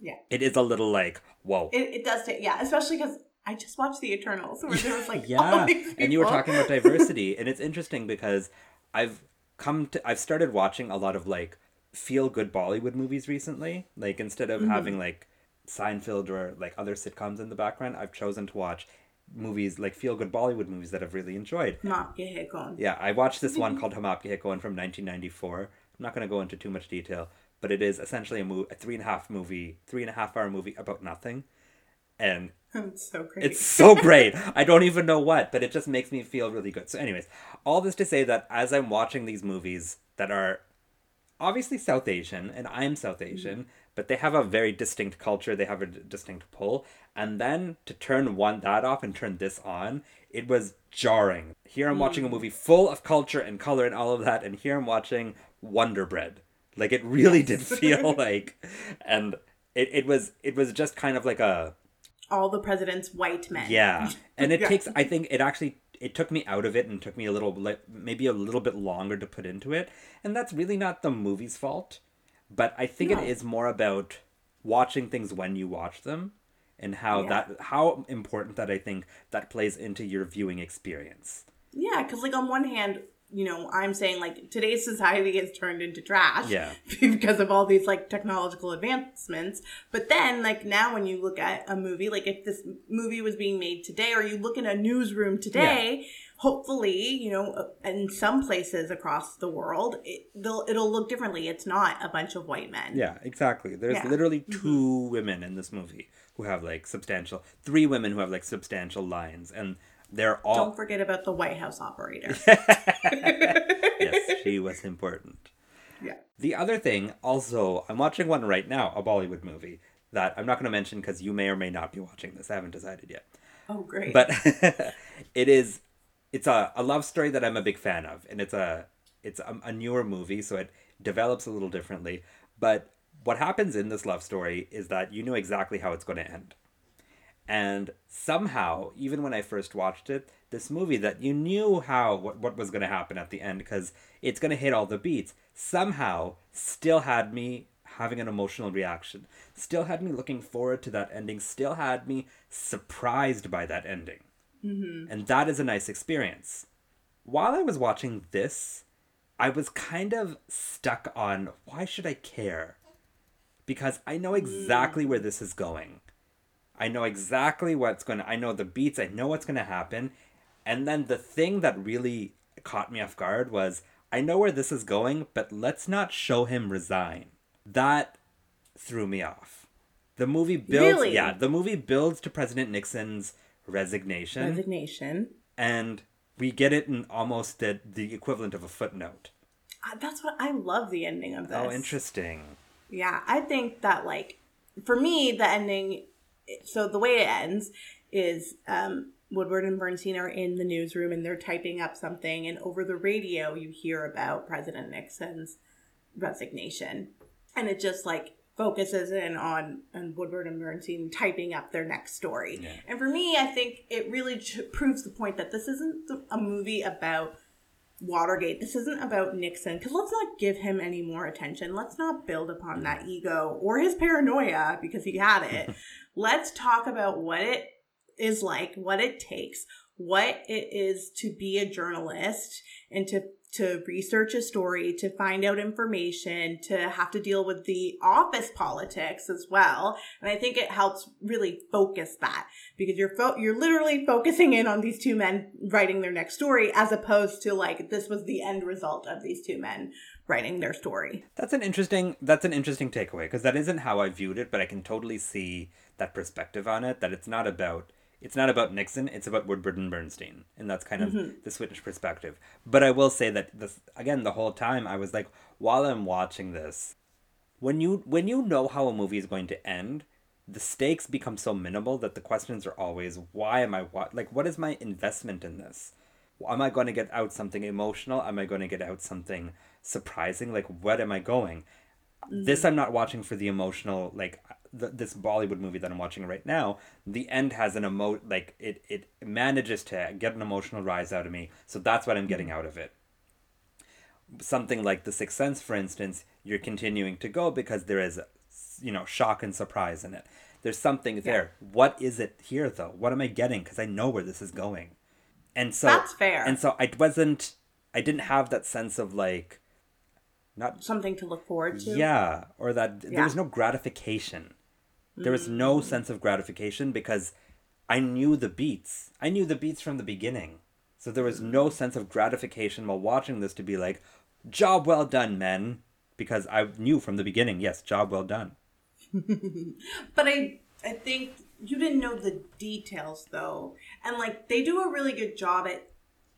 yeah It is a little like, whoa. it, it does take yeah especially because i just watched the eternals where there was like yeah and you were talking about diversity and it's interesting because i've come to i've started watching a lot of like feel good bollywood movies recently. Like instead Mm-hmm. of having like seinfeld or like other sitcoms in the background i've chosen to watch movies like feel good bollywood movies that i've really enjoyed. Yeah i watched this one called hamap ke Hekon from 1994 i'm not going to go into too much detail but it is essentially a, mo- a three and a half movie three and a half hour movie about nothing and it's so great it's so great. I don't even know what, but it just makes me feel really good. So, anyways, all this to say that as I'm watching these movies that are obviously South Asian, and I'm South mm-hmm. Asian, but they have a very distinct culture, they have a d- distinct pull, and then to turn one that off and turn this on, it was jarring. Here I'm watching a mm. movie full of culture and color and all of that, and here I'm watching Wonder Bread. Like it really did feel like, and it, it was it was just kind of like a all the president's white men yeah, and it Yeah. takes. I think it actually it took me out of it and took me a little like maybe a little bit longer to put into it, and that's really not the movie's fault. But I think No. it is more about watching things when you watch them, and how Yeah. that how important that I think that plays into your viewing experience. Yeah, because like on one hand, you know, I'm saying like today's society has turned into trash Yeah. because of all these like technological advancements. But then, like now, when you look at a movie, like if this movie was being made today, or you look in a newsroom today, hopefully, you know, uh, in some places across the world, it, they'll, it'll look differently. It's not a bunch of white men. Yeah, exactly. There's Yeah. literally 2 women in this movie who have like substantial, three women who have like substantial lines, and they're all. Don't forget about the White House operator. yes, she was important. yeah. The other thing, also, I'm watching one right now, a Bollywood movie that I'm not going to mention because you may or may not be watching this. I haven't decided yet. Oh, great. But it is, it's a, a love story that I'm a big fan of, and it's a it's a, a newer movie, so it develops a little differently. But what happens in this love story is that you know exactly how it's going to end. And somehow, even when I first watched it, this movie that you knew how what, what was going to happen at the end because it's going to hit all the beats, somehow still had me having an emotional reaction. Still had me looking forward to that ending. Still had me surprised by that ending. Mm-hmm. And that is a nice experience. While I was watching this, I was kind of stuck on why should I care? Because I know exactly where this is going. I know exactly what's going to I know the beats, I know what's going to happen. And then the thing that really caught me off guard was I know where this is going, but let's not show him resign. That threw me off. The movie builds Really? yeah, the movie builds to President Nixon's resignation Resignation. and we get it in almost the, the equivalent of a footnote. Uh, That's what I love the ending of this. Oh, interesting. Yeah, I think that like for me the ending so the way it ends is um Woodward and Bernstein are in the newsroom and they're typing up something and over the radio you hear about President Nixon's resignation. And it just like focuses in on, on Woodward and Bernstein typing up their next story. Yeah. And for me, I think it really ch- proves the point that this isn't a movie about Watergate. This isn't about Nixon because let's not give him any more attention. Let's not build upon that ego or his paranoia because he had it. let's talk about what it is like, what it takes, what it is to be a journalist and to to research a story, to find out information, to have to deal with the office politics as well. And I think it helps really focus that because you're fo- you're literally focusing in on these two men writing their next story as opposed to like this was the end result of these two men writing their story. That's an interesting that's an interesting takeaway because that isn't how I viewed it, but I can totally see that perspective on it that it's not about it's not about Nixon, it's about Woodward and Bernstein. And that's kind of mm-hmm. the Swedish perspective. But I will say that this again the whole time I was like while I'm watching this when you when you know how a movie is going to end, the stakes become so minimal that the questions are always why am I what like what is my investment in this? Am I going to get out something emotional? Am I going to get out something surprising? Like what am I going? This mm-hmm. I'm not watching for the emotional like th- this Bollywood movie that I'm watching right now. The end has an emo like it it manages to get an emotional rise out of me. So that's what I'm getting mm. out of it something like The Sixth Sense, for instance, you're continuing to go because there is, you know, shock and surprise in it. There's something there. What is it here, though? What am I getting? Because I know where this is going. And so That's fair. And so I wasn't. I didn't have that sense of like, not Something to look forward to. yeah, or that there was no gratification. There was no mm. sense of gratification because I knew the beats. I knew the beats from the beginning. So there was no sense of gratification while watching this to be like, job well done, men. Because I knew from the beginning, yes, job well done. But I I think you didn't know the details though. And like they do a really good job at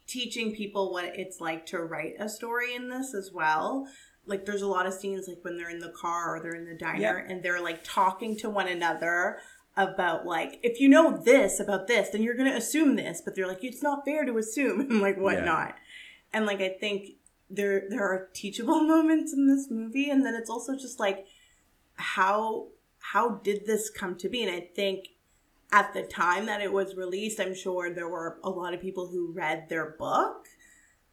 teaching people what it's like to write a story in this as well. Like there's a lot of scenes like when they're in the car or they're in the diner Yeah. and they're like talking to one another about like if you know this about this then you're going to assume this but they're like it's not fair to assume and like whatnot. And like i think there there are teachable moments in this movie and then it's also just like how how did this come to be? And i think at the time that it was released i'm sure there were a lot of people who read their book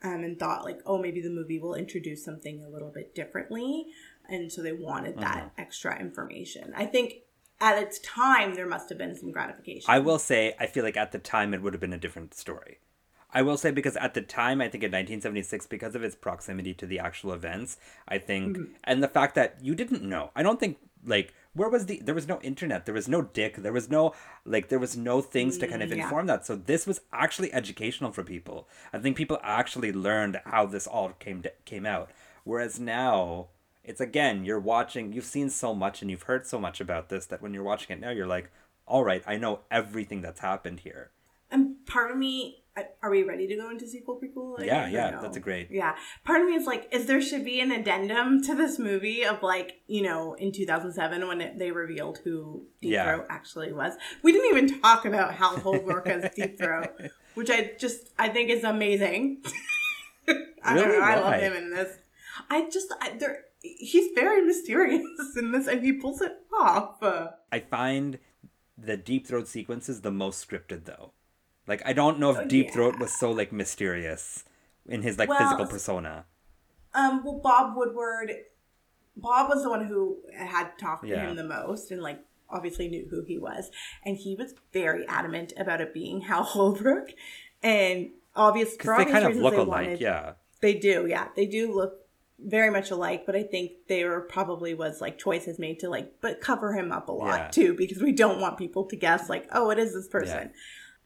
um, and thought like oh maybe the movie will introduce something a little bit differently. And so they wanted that extra information. I think at its time there must have been some gratification. I will say, I feel like at the time it would have been a different story. I will say because at the time, I think in 1976, because of its proximity to the actual events, I think, Mm-hmm. and the fact that you didn't know, I don't think like where was the there was no internet, there was no dick, there was no like there was no things to kind of Mm, yeah. inform that. So this was actually educational for people. I think people actually learned how this all came to, came out. Whereas now. It's again, you're watching, you've seen so much and you've heard so much about this that when you're watching it now, you're like, all right, I know everything that's happened here. And part of me, are we ready to go into sequel prequel? I Yeah, yeah, no? that's a great. Yeah. Part of me is like, is there should be an addendum to this movie of like, you know, in 2007 when it, they revealed who Deep Yeah. Throat actually was. We didn't even talk about Hal Holbrook as Deep Throat, which I just, I think is amazing. I don't Really? know. I Why? love him in this. I just, I, there, he's very mysterious in this and he pulls it off. I find the deep throat sequences the most scripted though. Like I don't know if Deep Throat was so like mysterious in his like Well, physical persona. Um, well, Bob Woodward, Bob was the one who had talked to him the most and like obviously knew who he was, and he was very adamant about it being Hal Holbrook, and obvious for Because they obvious kind of reasons look alike, wanted- yeah. They do, yeah, they do look very much alike, but I think there probably was like choices made to like, but cover him up a lot Yeah. too because we don't want people to guess like, oh, it is this person.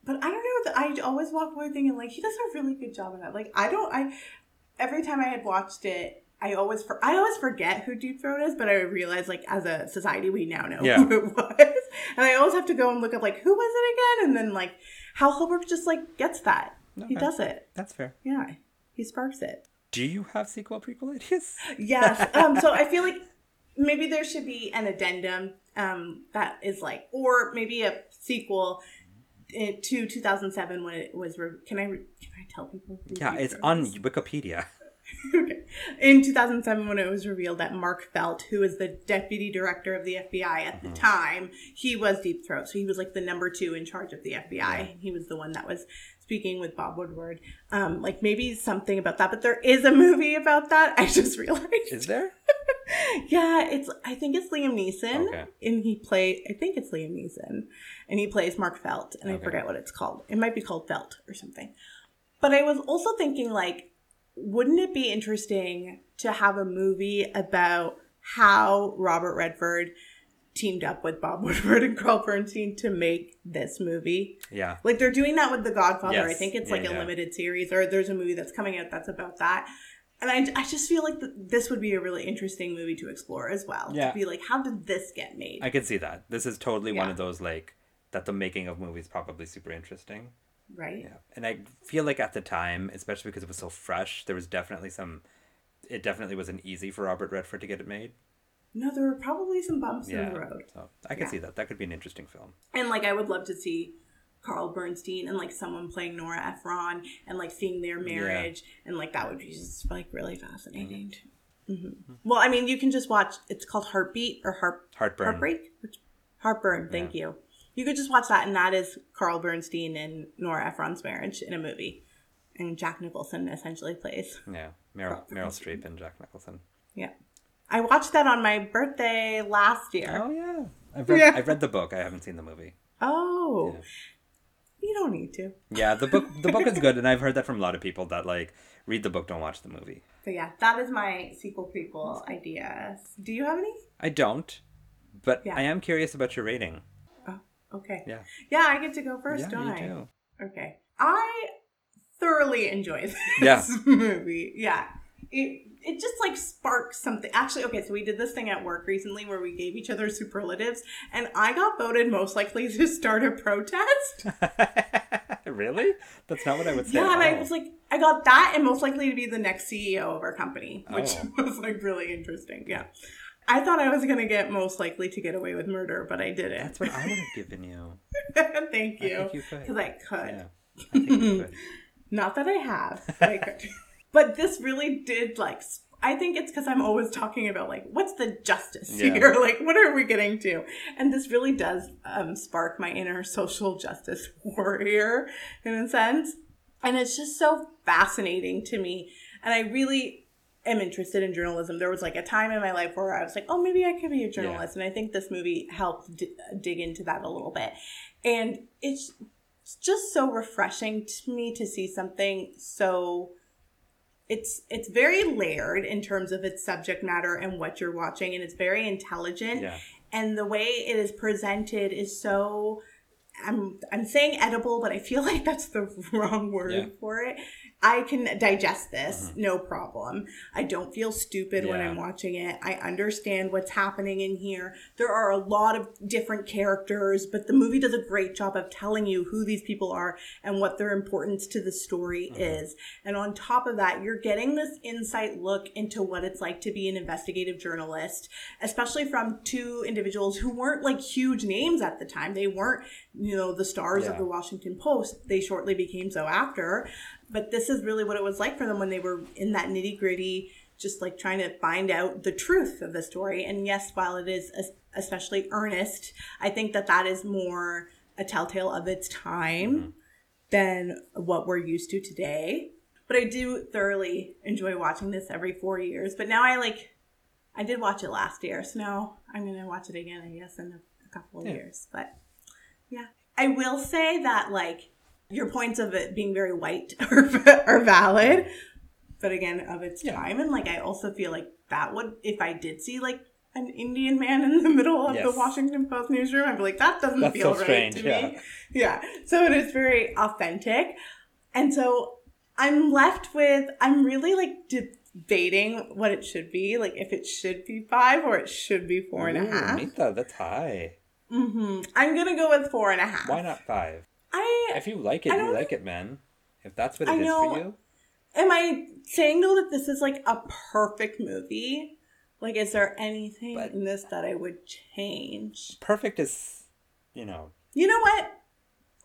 But I don't know. I always walk away thinking like he does a really good job of that. Like I don't. I every time I had watched it, I always for, I always forget who Deep Throat is, but I realize like as a society we now know Yeah. who it was, and I always have to go and look up like who was it again, and then like Hal Holbrook just like gets that. He does it. That's fair. Yeah, he sparks it. Do you have sequel prequel ideas? Yes. Um, so I feel like maybe there should be an addendum um, that is like, or maybe a sequel eh, to 2007 when it was. Re- can I re- can I tell people? Yeah, it's on? Wikipedia. okay. In 2007, when it was revealed that Mark Felt, who was the deputy director of the FBI at Mm-hmm. the time, he was Deep Throat. So he was like the number two in charge of the FBI. He was the one that was speaking with Bob Woodward. Um, like maybe something about that, but there is a movie about that. I just realized. Is there? Yeah, it's. I think it's Liam Neeson, Okay. and he play. I think it's Liam Neeson, and he plays Mark Felt, and I forget what it's called. It might be called Felt or something. But I was also thinking, like, wouldn't it be interesting to have a movie about how Robert Redford teamed up with Bob Woodward and Carl Bernstein to make this movie? Yeah. Like they're doing that with The Godfather. I think it's Yeah, like a yeah. limited series, or there's a movie that's coming out that's about that. And I, I just feel like th- this would be a really interesting movie to explore as well. Yeah. To be like, how did this get made? I can see that. This is totally one of those like that the making of movies probably super interesting. right? Yeah. And I feel like at the time, especially because it was so fresh, there was definitely some it definitely wasn't easy for Robert Redford to get it made. No, there were probably some bumps Yeah. in the road. So I can Yeah. see that. That could be an interesting film. And like, I would love to see Carl Bernstein and like someone playing Nora Ephron and like seeing their marriage. And like, that would be just like really fascinating. hmm Well, I mean, you can just watch, it's called Heartbeat or Heart, Heartburn. Heartbreak? Heartburn, thank you. You could just watch that, and that is Carl Bernstein and Nora Ephron's marriage in a movie. And Jack Nicholson essentially plays. Yeah. Meryl Meryl Streep and Jack Nicholson. Yeah. I watched that on my birthday last year. Oh yeah. I've read Yeah. I've read the book. I haven't seen the movie. Oh. Yeah. You don't need to. Yeah, the book the book is good and I've heard that from a lot of people that like read the book, don't watch the movie. But yeah, that is my sequel prequel ideas. Do you have any? I don't. But Yeah. I am curious about your rating. Oh, okay. Yeah. Yeah, I get to go first, yeah, don't I? do. Okay. I thoroughly enjoy this Yeah. movie. Yeah. It it just like sparks something. Actually, okay, so we did this thing at work recently where we gave each other superlatives and I got voted most likely to start a protest. really? That's not what I would say. Yeah, and I was like, I got that and most likely to be the next CEO of our company, which Oh. was like really interesting. Yeah. I thought I was going to get most likely to get away with murder, but I didn't. That's what I would have given you. Thank I you. think you could. Because I could. Yeah. I could. Not that I have, but I could. But this really did like. I think it's because I'm always talking about like what's the justice Yeah. here, like what are we getting to, and this really does um, spark my inner social justice warrior in a sense, and it's just so fascinating to me, and I really am interested in journalism. There was like a time in my life where I was like, oh, maybe I could be a journalist, and I think this movie helped d- dig into that a little bit, and it's it's just so refreshing to me to see something so it's it's very layered in terms of its subject matter and what you're watching and it's very intelligent Yeah. and the way it is presented is so I'm I'm saying edible, but I feel like that's the wrong word Yeah. for it. I can digest this, mm-hmm. no problem. I don't feel stupid when I'm watching it. I understand what's happening in here. There are a lot of different characters, but the movie does a great job of telling you who these people are and what their importance to the story mm-hmm. is. And on top of that, you're getting this insight look into what it's like to be an investigative journalist, especially from two individuals who weren't like huge names at the time. They weren't, you know, the stars of the Washington Post. They shortly became so after. But this is really what it was like for them when they were in that nitty gritty, just like trying to find out the truth of the story. And yes, while it is especially earnest, I think that that is more a telltale of its time mm-hmm. than what we're used to today. But I do thoroughly enjoy watching this every four years. But now I like, I did watch it last year, so now I'm gonna watch it again, I guess, in a, a couple of Yeah. years. But yeah, I will say that like your points of it being very white are, are valid, but again, of its Yeah. time, and like I also feel like that would if I did see like an Indian man in the middle of the Washington Post newsroom, I'd be like, that doesn't That's feel so right strange, to yeah. me. Yeah. So it is very authentic. And so I'm left with, I'm really like debating what it should be. Like if it should be five or it should be four and a half. Nita, that's high. Mm-hmm. I'm going to go with four and a half. Why not five? I, If you like it, you like it, man. If that's what I it is know- for you. am I saying though that this is like a perfect movie? Like, is there anything But- in this that I would change? Perfect is, you know, You know what?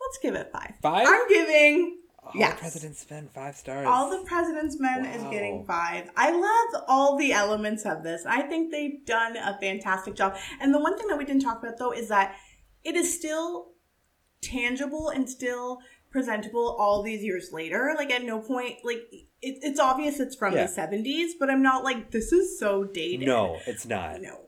Let's give it five. Five? I'm giving all Yes. the President's Men, five stars. All the President's Men is getting five. I love all the elements of this. I think they've done a fantastic job. And the one thing that we didn't talk about though is that it is still tangible and still presentable all these years later. Like at no point, like it, it's obvious it's from Yeah. the seventies, but I'm not like this is so dated. No, it's not. no.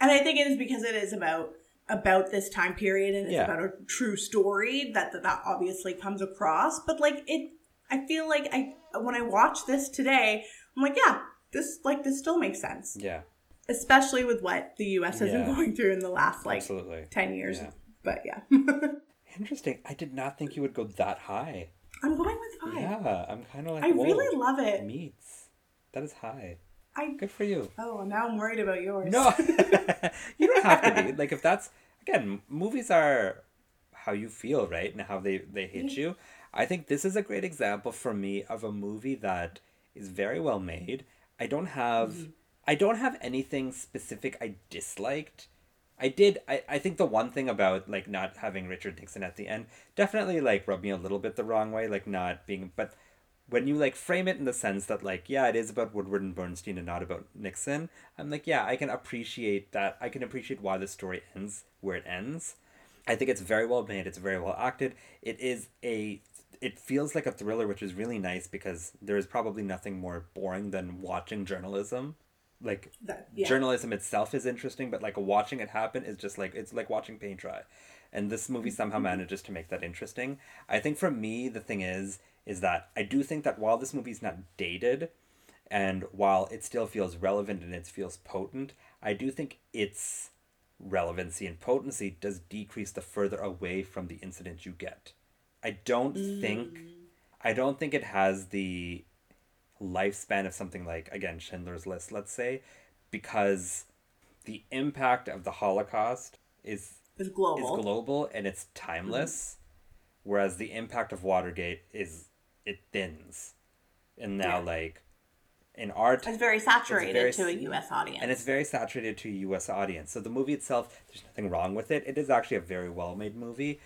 And I think it is because it is about about this time period and it's Yeah. about a true story that, that that obviously comes across but like it i feel like i when i watch this today i'm like yeah this like this still makes sense Yeah, especially with what the us has Yeah. been going through in the last like absolutely. 10 years but yeah Interesting. I did not think you would go that high. i'm going with five Yeah, I'm kind of like. i really love it meats. That is high. i Good for you. oh now i'm worried about yours No, you don't have to be. Like if that's again, movies are how you feel, right, and how they they hit you. I think this is a great example for me of a movie that is very well made. I don't have mm-hmm. I don't have anything specific I disliked. I did I, I think the one thing about like not having Richard Nixon at the end definitely like rubbed me a little bit the wrong way, like not being but when you like frame it in the sense that like yeah it is about woodward and bernstein and not about nixon i'm like yeah i can appreciate that i can appreciate why the story ends where it ends. I think it's very well made it's very well acted. It is a it feels like a thriller which is really nice because there is probably nothing more boring than watching journalism like That- yeah. journalism itself is interesting but like watching it happen is just like it's like watching paint dry. And this movie mm-hmm. somehow manages to make that interesting. I think for me the thing is is that i do think that while this movie's not dated and while it still feels relevant and it feels potent i do think its relevancy and potency does decrease the further away from the incident you get. I don't think mm. i don't think it has the lifespan of something like again Schindler's List, let's say, because the impact of the Holocaust is is global global and it's timeless, mm-hmm. whereas the impact of Watergate is it thins, and now Yeah. like in art it's very saturated very to a us audience and it's very saturated to a U.S. audience. So the movie itself, there's nothing wrong with it. It is actually a very well made movie.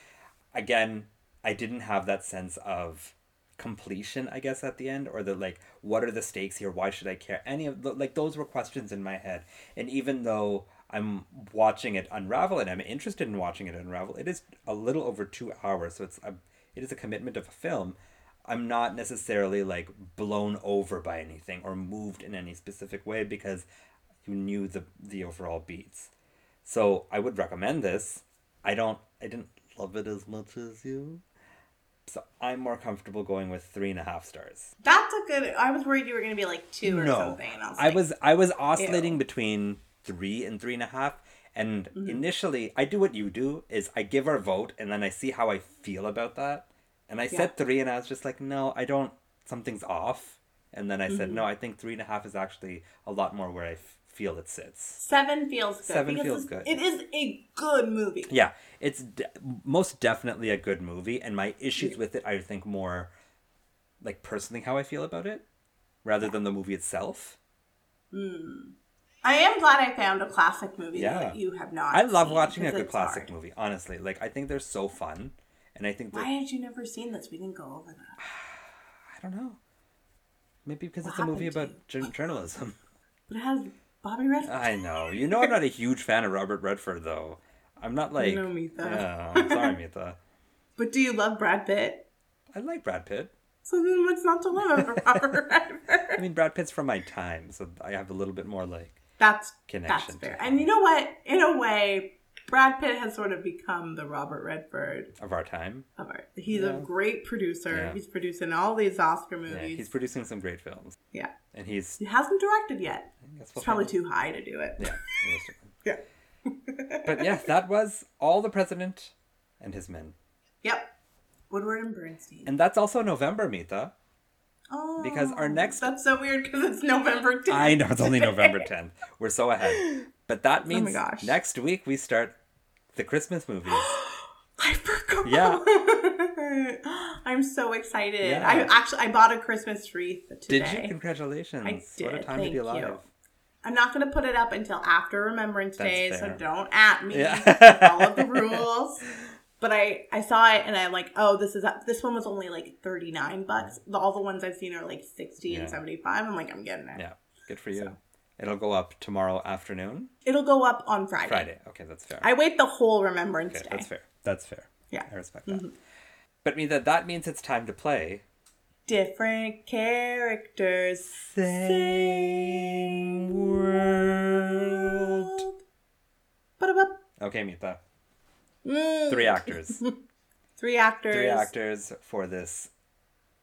Again, I didn't have that sense of completion, I guess, at the end, or the like, what are the stakes here? Why should I care? Any of the, like those were questions in my head. And even though I'm watching it unravel and I'm interested in watching it unravel, it is a little over two hours, so it's a, it is a commitment of a film. I'm not necessarily like blown over by anything or moved in any specific way because you knew the the overall beats. So I would recommend this. I don't I didn't love it as much as you. So I'm more comfortable going with three and a half stars. That's a good. I was worried you were going to be like two or no, something. And I was, I like, was I was oscillating ew. between three and three and a half. And Mm-hmm. initially, I do what you do: is I give our vote, and then I see how I feel about that. And I said three, and I was just like, no, I don't. Something's off. And then I Mm-hmm. said, no, I think three and a half is actually a lot more where I feel it sits. Seven feels good. Seven feels good. It is a good movie. Yeah, it's de- most definitely a good movie, and my issues with it, I think, more like personally how I feel about it, rather than the movie itself. Hmm. I am glad I found a classic movie Yeah. that you have not. I love watching a good classic hard. movie. Honestly, like I think they're so fun, and I think Why had you never seen this? We didn't go over that. I don't know, maybe because What it's a movie about journalism. But it has Bobby Redford. I know. You know, I'm not a huge fan of Robert Redford, though. I'm not like. know, Mitha. Yeah, I'm sorry, Mitha. but do you love Brad Pitt? I like Brad Pitt. So then what's not to love about Robert Redford? I mean, Brad Pitt's from my time, so I have a little bit more like. That's Connection that's fair. And you know what? In a way, Brad Pitt has sort of become the Robert Redford Of our time. of art. He's Yeah. a great producer. Yeah. He's producing all these Oscar movies. Yeah, movies. he's producing some great films, Yeah. and he's He hasn't directed yet. I It's we'll probably too high to do it. Yeah. Yeah. but yeah, that was all the president and his men, Yep. Woodward and Bernstein. and that's also November, Mita. oh, because our next- That's so weird because it's November 10th. I know it's only November 10th. We're so ahead, but that oh means Oh next week we start the Christmas movies. I forgot. Yeah. I'm so excited. Yeah. I actually I bought a Christmas wreath today. Did you? Congratulations! I What a did, time to be thank alive. you. I'm not going to put it up until after Remembrance That's Day, so don't at me. Yeah. Follow the rules. But I I saw it and I'm like, oh, this is this one was only like 39 bucks. The, all the ones I've seen are like 60 Yeah. and 75. I'm like, I'm getting it. Yeah, good for you. It'll go up tomorrow afternoon, It'll go up on Friday. Friday. Okay, that's fair. I wait the whole Remembrance okay, Day. that's fair. That's fair. Yeah. Mm-hmm. I respect that. But I mean that that means it's time to play. Different characters. Same world. Ba-da-ba. Okay, Mita. Mm. Three actors. Three actors. Three actors for this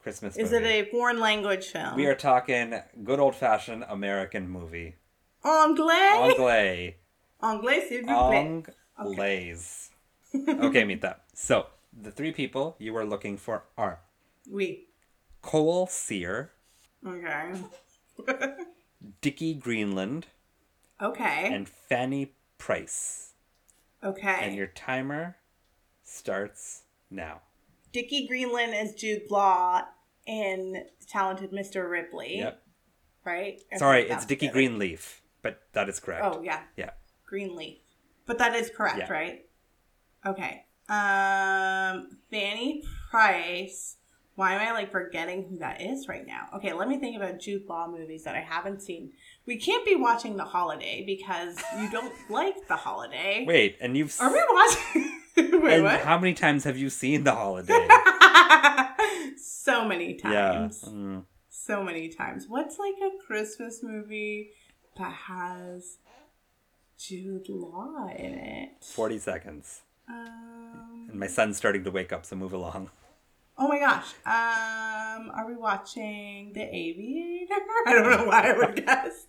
Christmas Is movie. it a foreign language film? We are talking good old fashioned American movie. Anglais? Anglais. Anglais, s'il vous plaît. Anglais. Okay, Mita. So, the three people you were looking for are Oui. Cole Sear, Okay. Dickie Greenland, Okay. and Fanny Price. okay. And your timer starts now. Dickie Greenland is Jude Law in Talented Mr. Ripley. Yep. Right? I Sorry, it's Dickie. Greenleaf, but that is correct. Oh, yeah. Yeah. Greenleaf. But that is correct, Yeah. right? Okay. Um Fanny Price. Why am I like forgetting who that is right now? Okay, let me think about Jude Law movies that I haven't seen. We can't be watching The Holiday because you don't like The Holiday. Wait, and you've Are we watching? Wait, and what? how many times have you seen The Holiday? so many yeah. times. Mm. So many times. What's like a Christmas movie that has Jude Law in it? 40 seconds. Um, And my son's starting to wake up, so move along. oh my gosh. Um, are we watching The Aviator? I don't know why I would guess.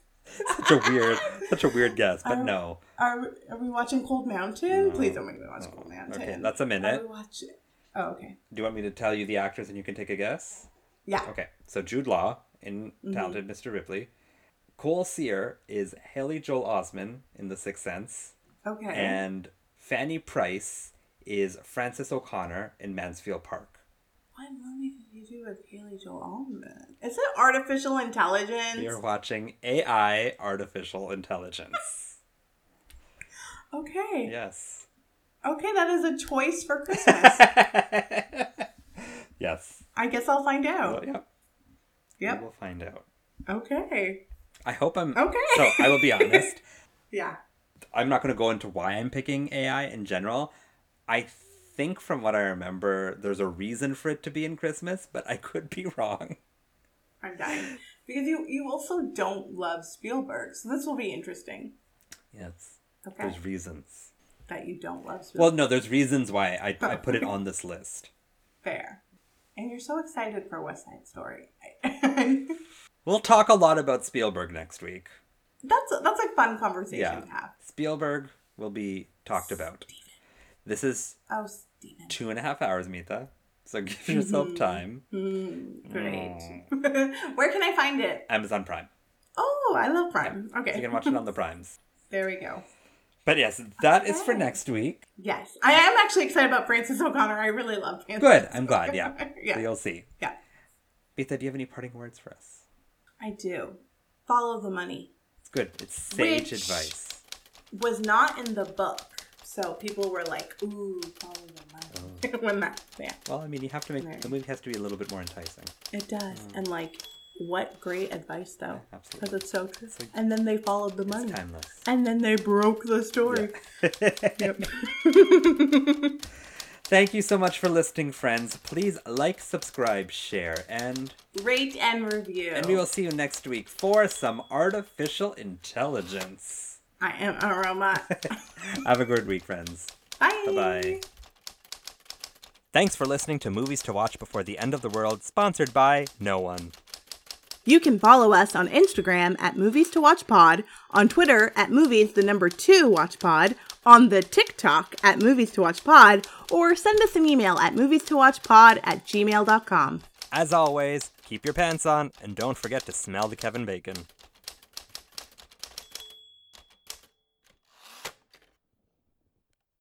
Such a weird, such a weird guess, but Um, no. Are we, are we watching Cold Mountain? Please don't make me watch Cold Mountain. Okay, that's a Are minute. we watching? Oh, okay. Do you want me to tell you the actors and you can take a guess? Yeah. Okay, so Jude Law in Mm-hmm. Talented Mr. Ripley. Cole Sear is Haley Joel Osment in The Sixth Sense. Okay. And Fanny Price is Frances O'Connor in Mansfield Park. what movie did you do with Haley Joel Osment? Is it artificial intelligence? You're watching AI Artificial Intelligence. Okay. yes. Okay, that is a choice for Christmas. Yes. I guess I'll find Well, out. yep. Yep. We will find out. Okay. I hope I'm. Okay. So I will be honest. Yeah. I'm not going to go into why I'm picking AI in general. I think from what I remember, there's a reason for it to be in Christmas, but I could be wrong. I'm dying. Because you, you also don't love Spielberg, so this will be interesting. Yes. Okay. There's reasons. that you don't love Spielberg. Well, no, there's reasons why I, I oh. put it on this list. Fair. And you're so excited for West Side Story. We'll talk a lot about Spielberg next week. that's that's a fun conversation Yeah. to have. Spielberg will be talked about. This is Oh, Steven. two and a half hours, Mita. So give yourself Mm-hmm. time. Great. Where can I find it? Amazon Prime. Oh, I love Prime. Okay. You can watch it on the Primes. There we go. But yes, that is for next week. Yes. I am actually excited about Frances O'Connor. I really love Frances. Good. I'm glad. Yeah. Yeah. So you'll see. Yeah. Mita, do you have any parting words for us? I do. Follow the money. It's good. It's sage Which- advice. Was not in the book. So people were like, ooh, follow the money. when that, yeah, Well, I mean, you have to make Right. the movie has to be a little bit more enticing. it does. And like, what great advice though. Mm. absolutely. Because it's so true. like- and then they followed the money. It's timeless. And then they broke the story. Yep. Thank you so much for listening, friends. Please like, subscribe, share, and Rate and review. and we will see you next week for some artificial intelligence. I am a robot. Have a good week, friends. Bye. Bye-bye. Thanks for listening to Movies to Watch Before the End of the World, sponsored by no one. You can follow us on Instagram at Movies to Watch Pod, on Twitter at Movies the number two Watch Pod, on the TikTok at Movies to Watch Pod, or send us an email at movies to watch pod at gmail.com. As always, keep your pants on and don't forget to smell the Kevin Bacon.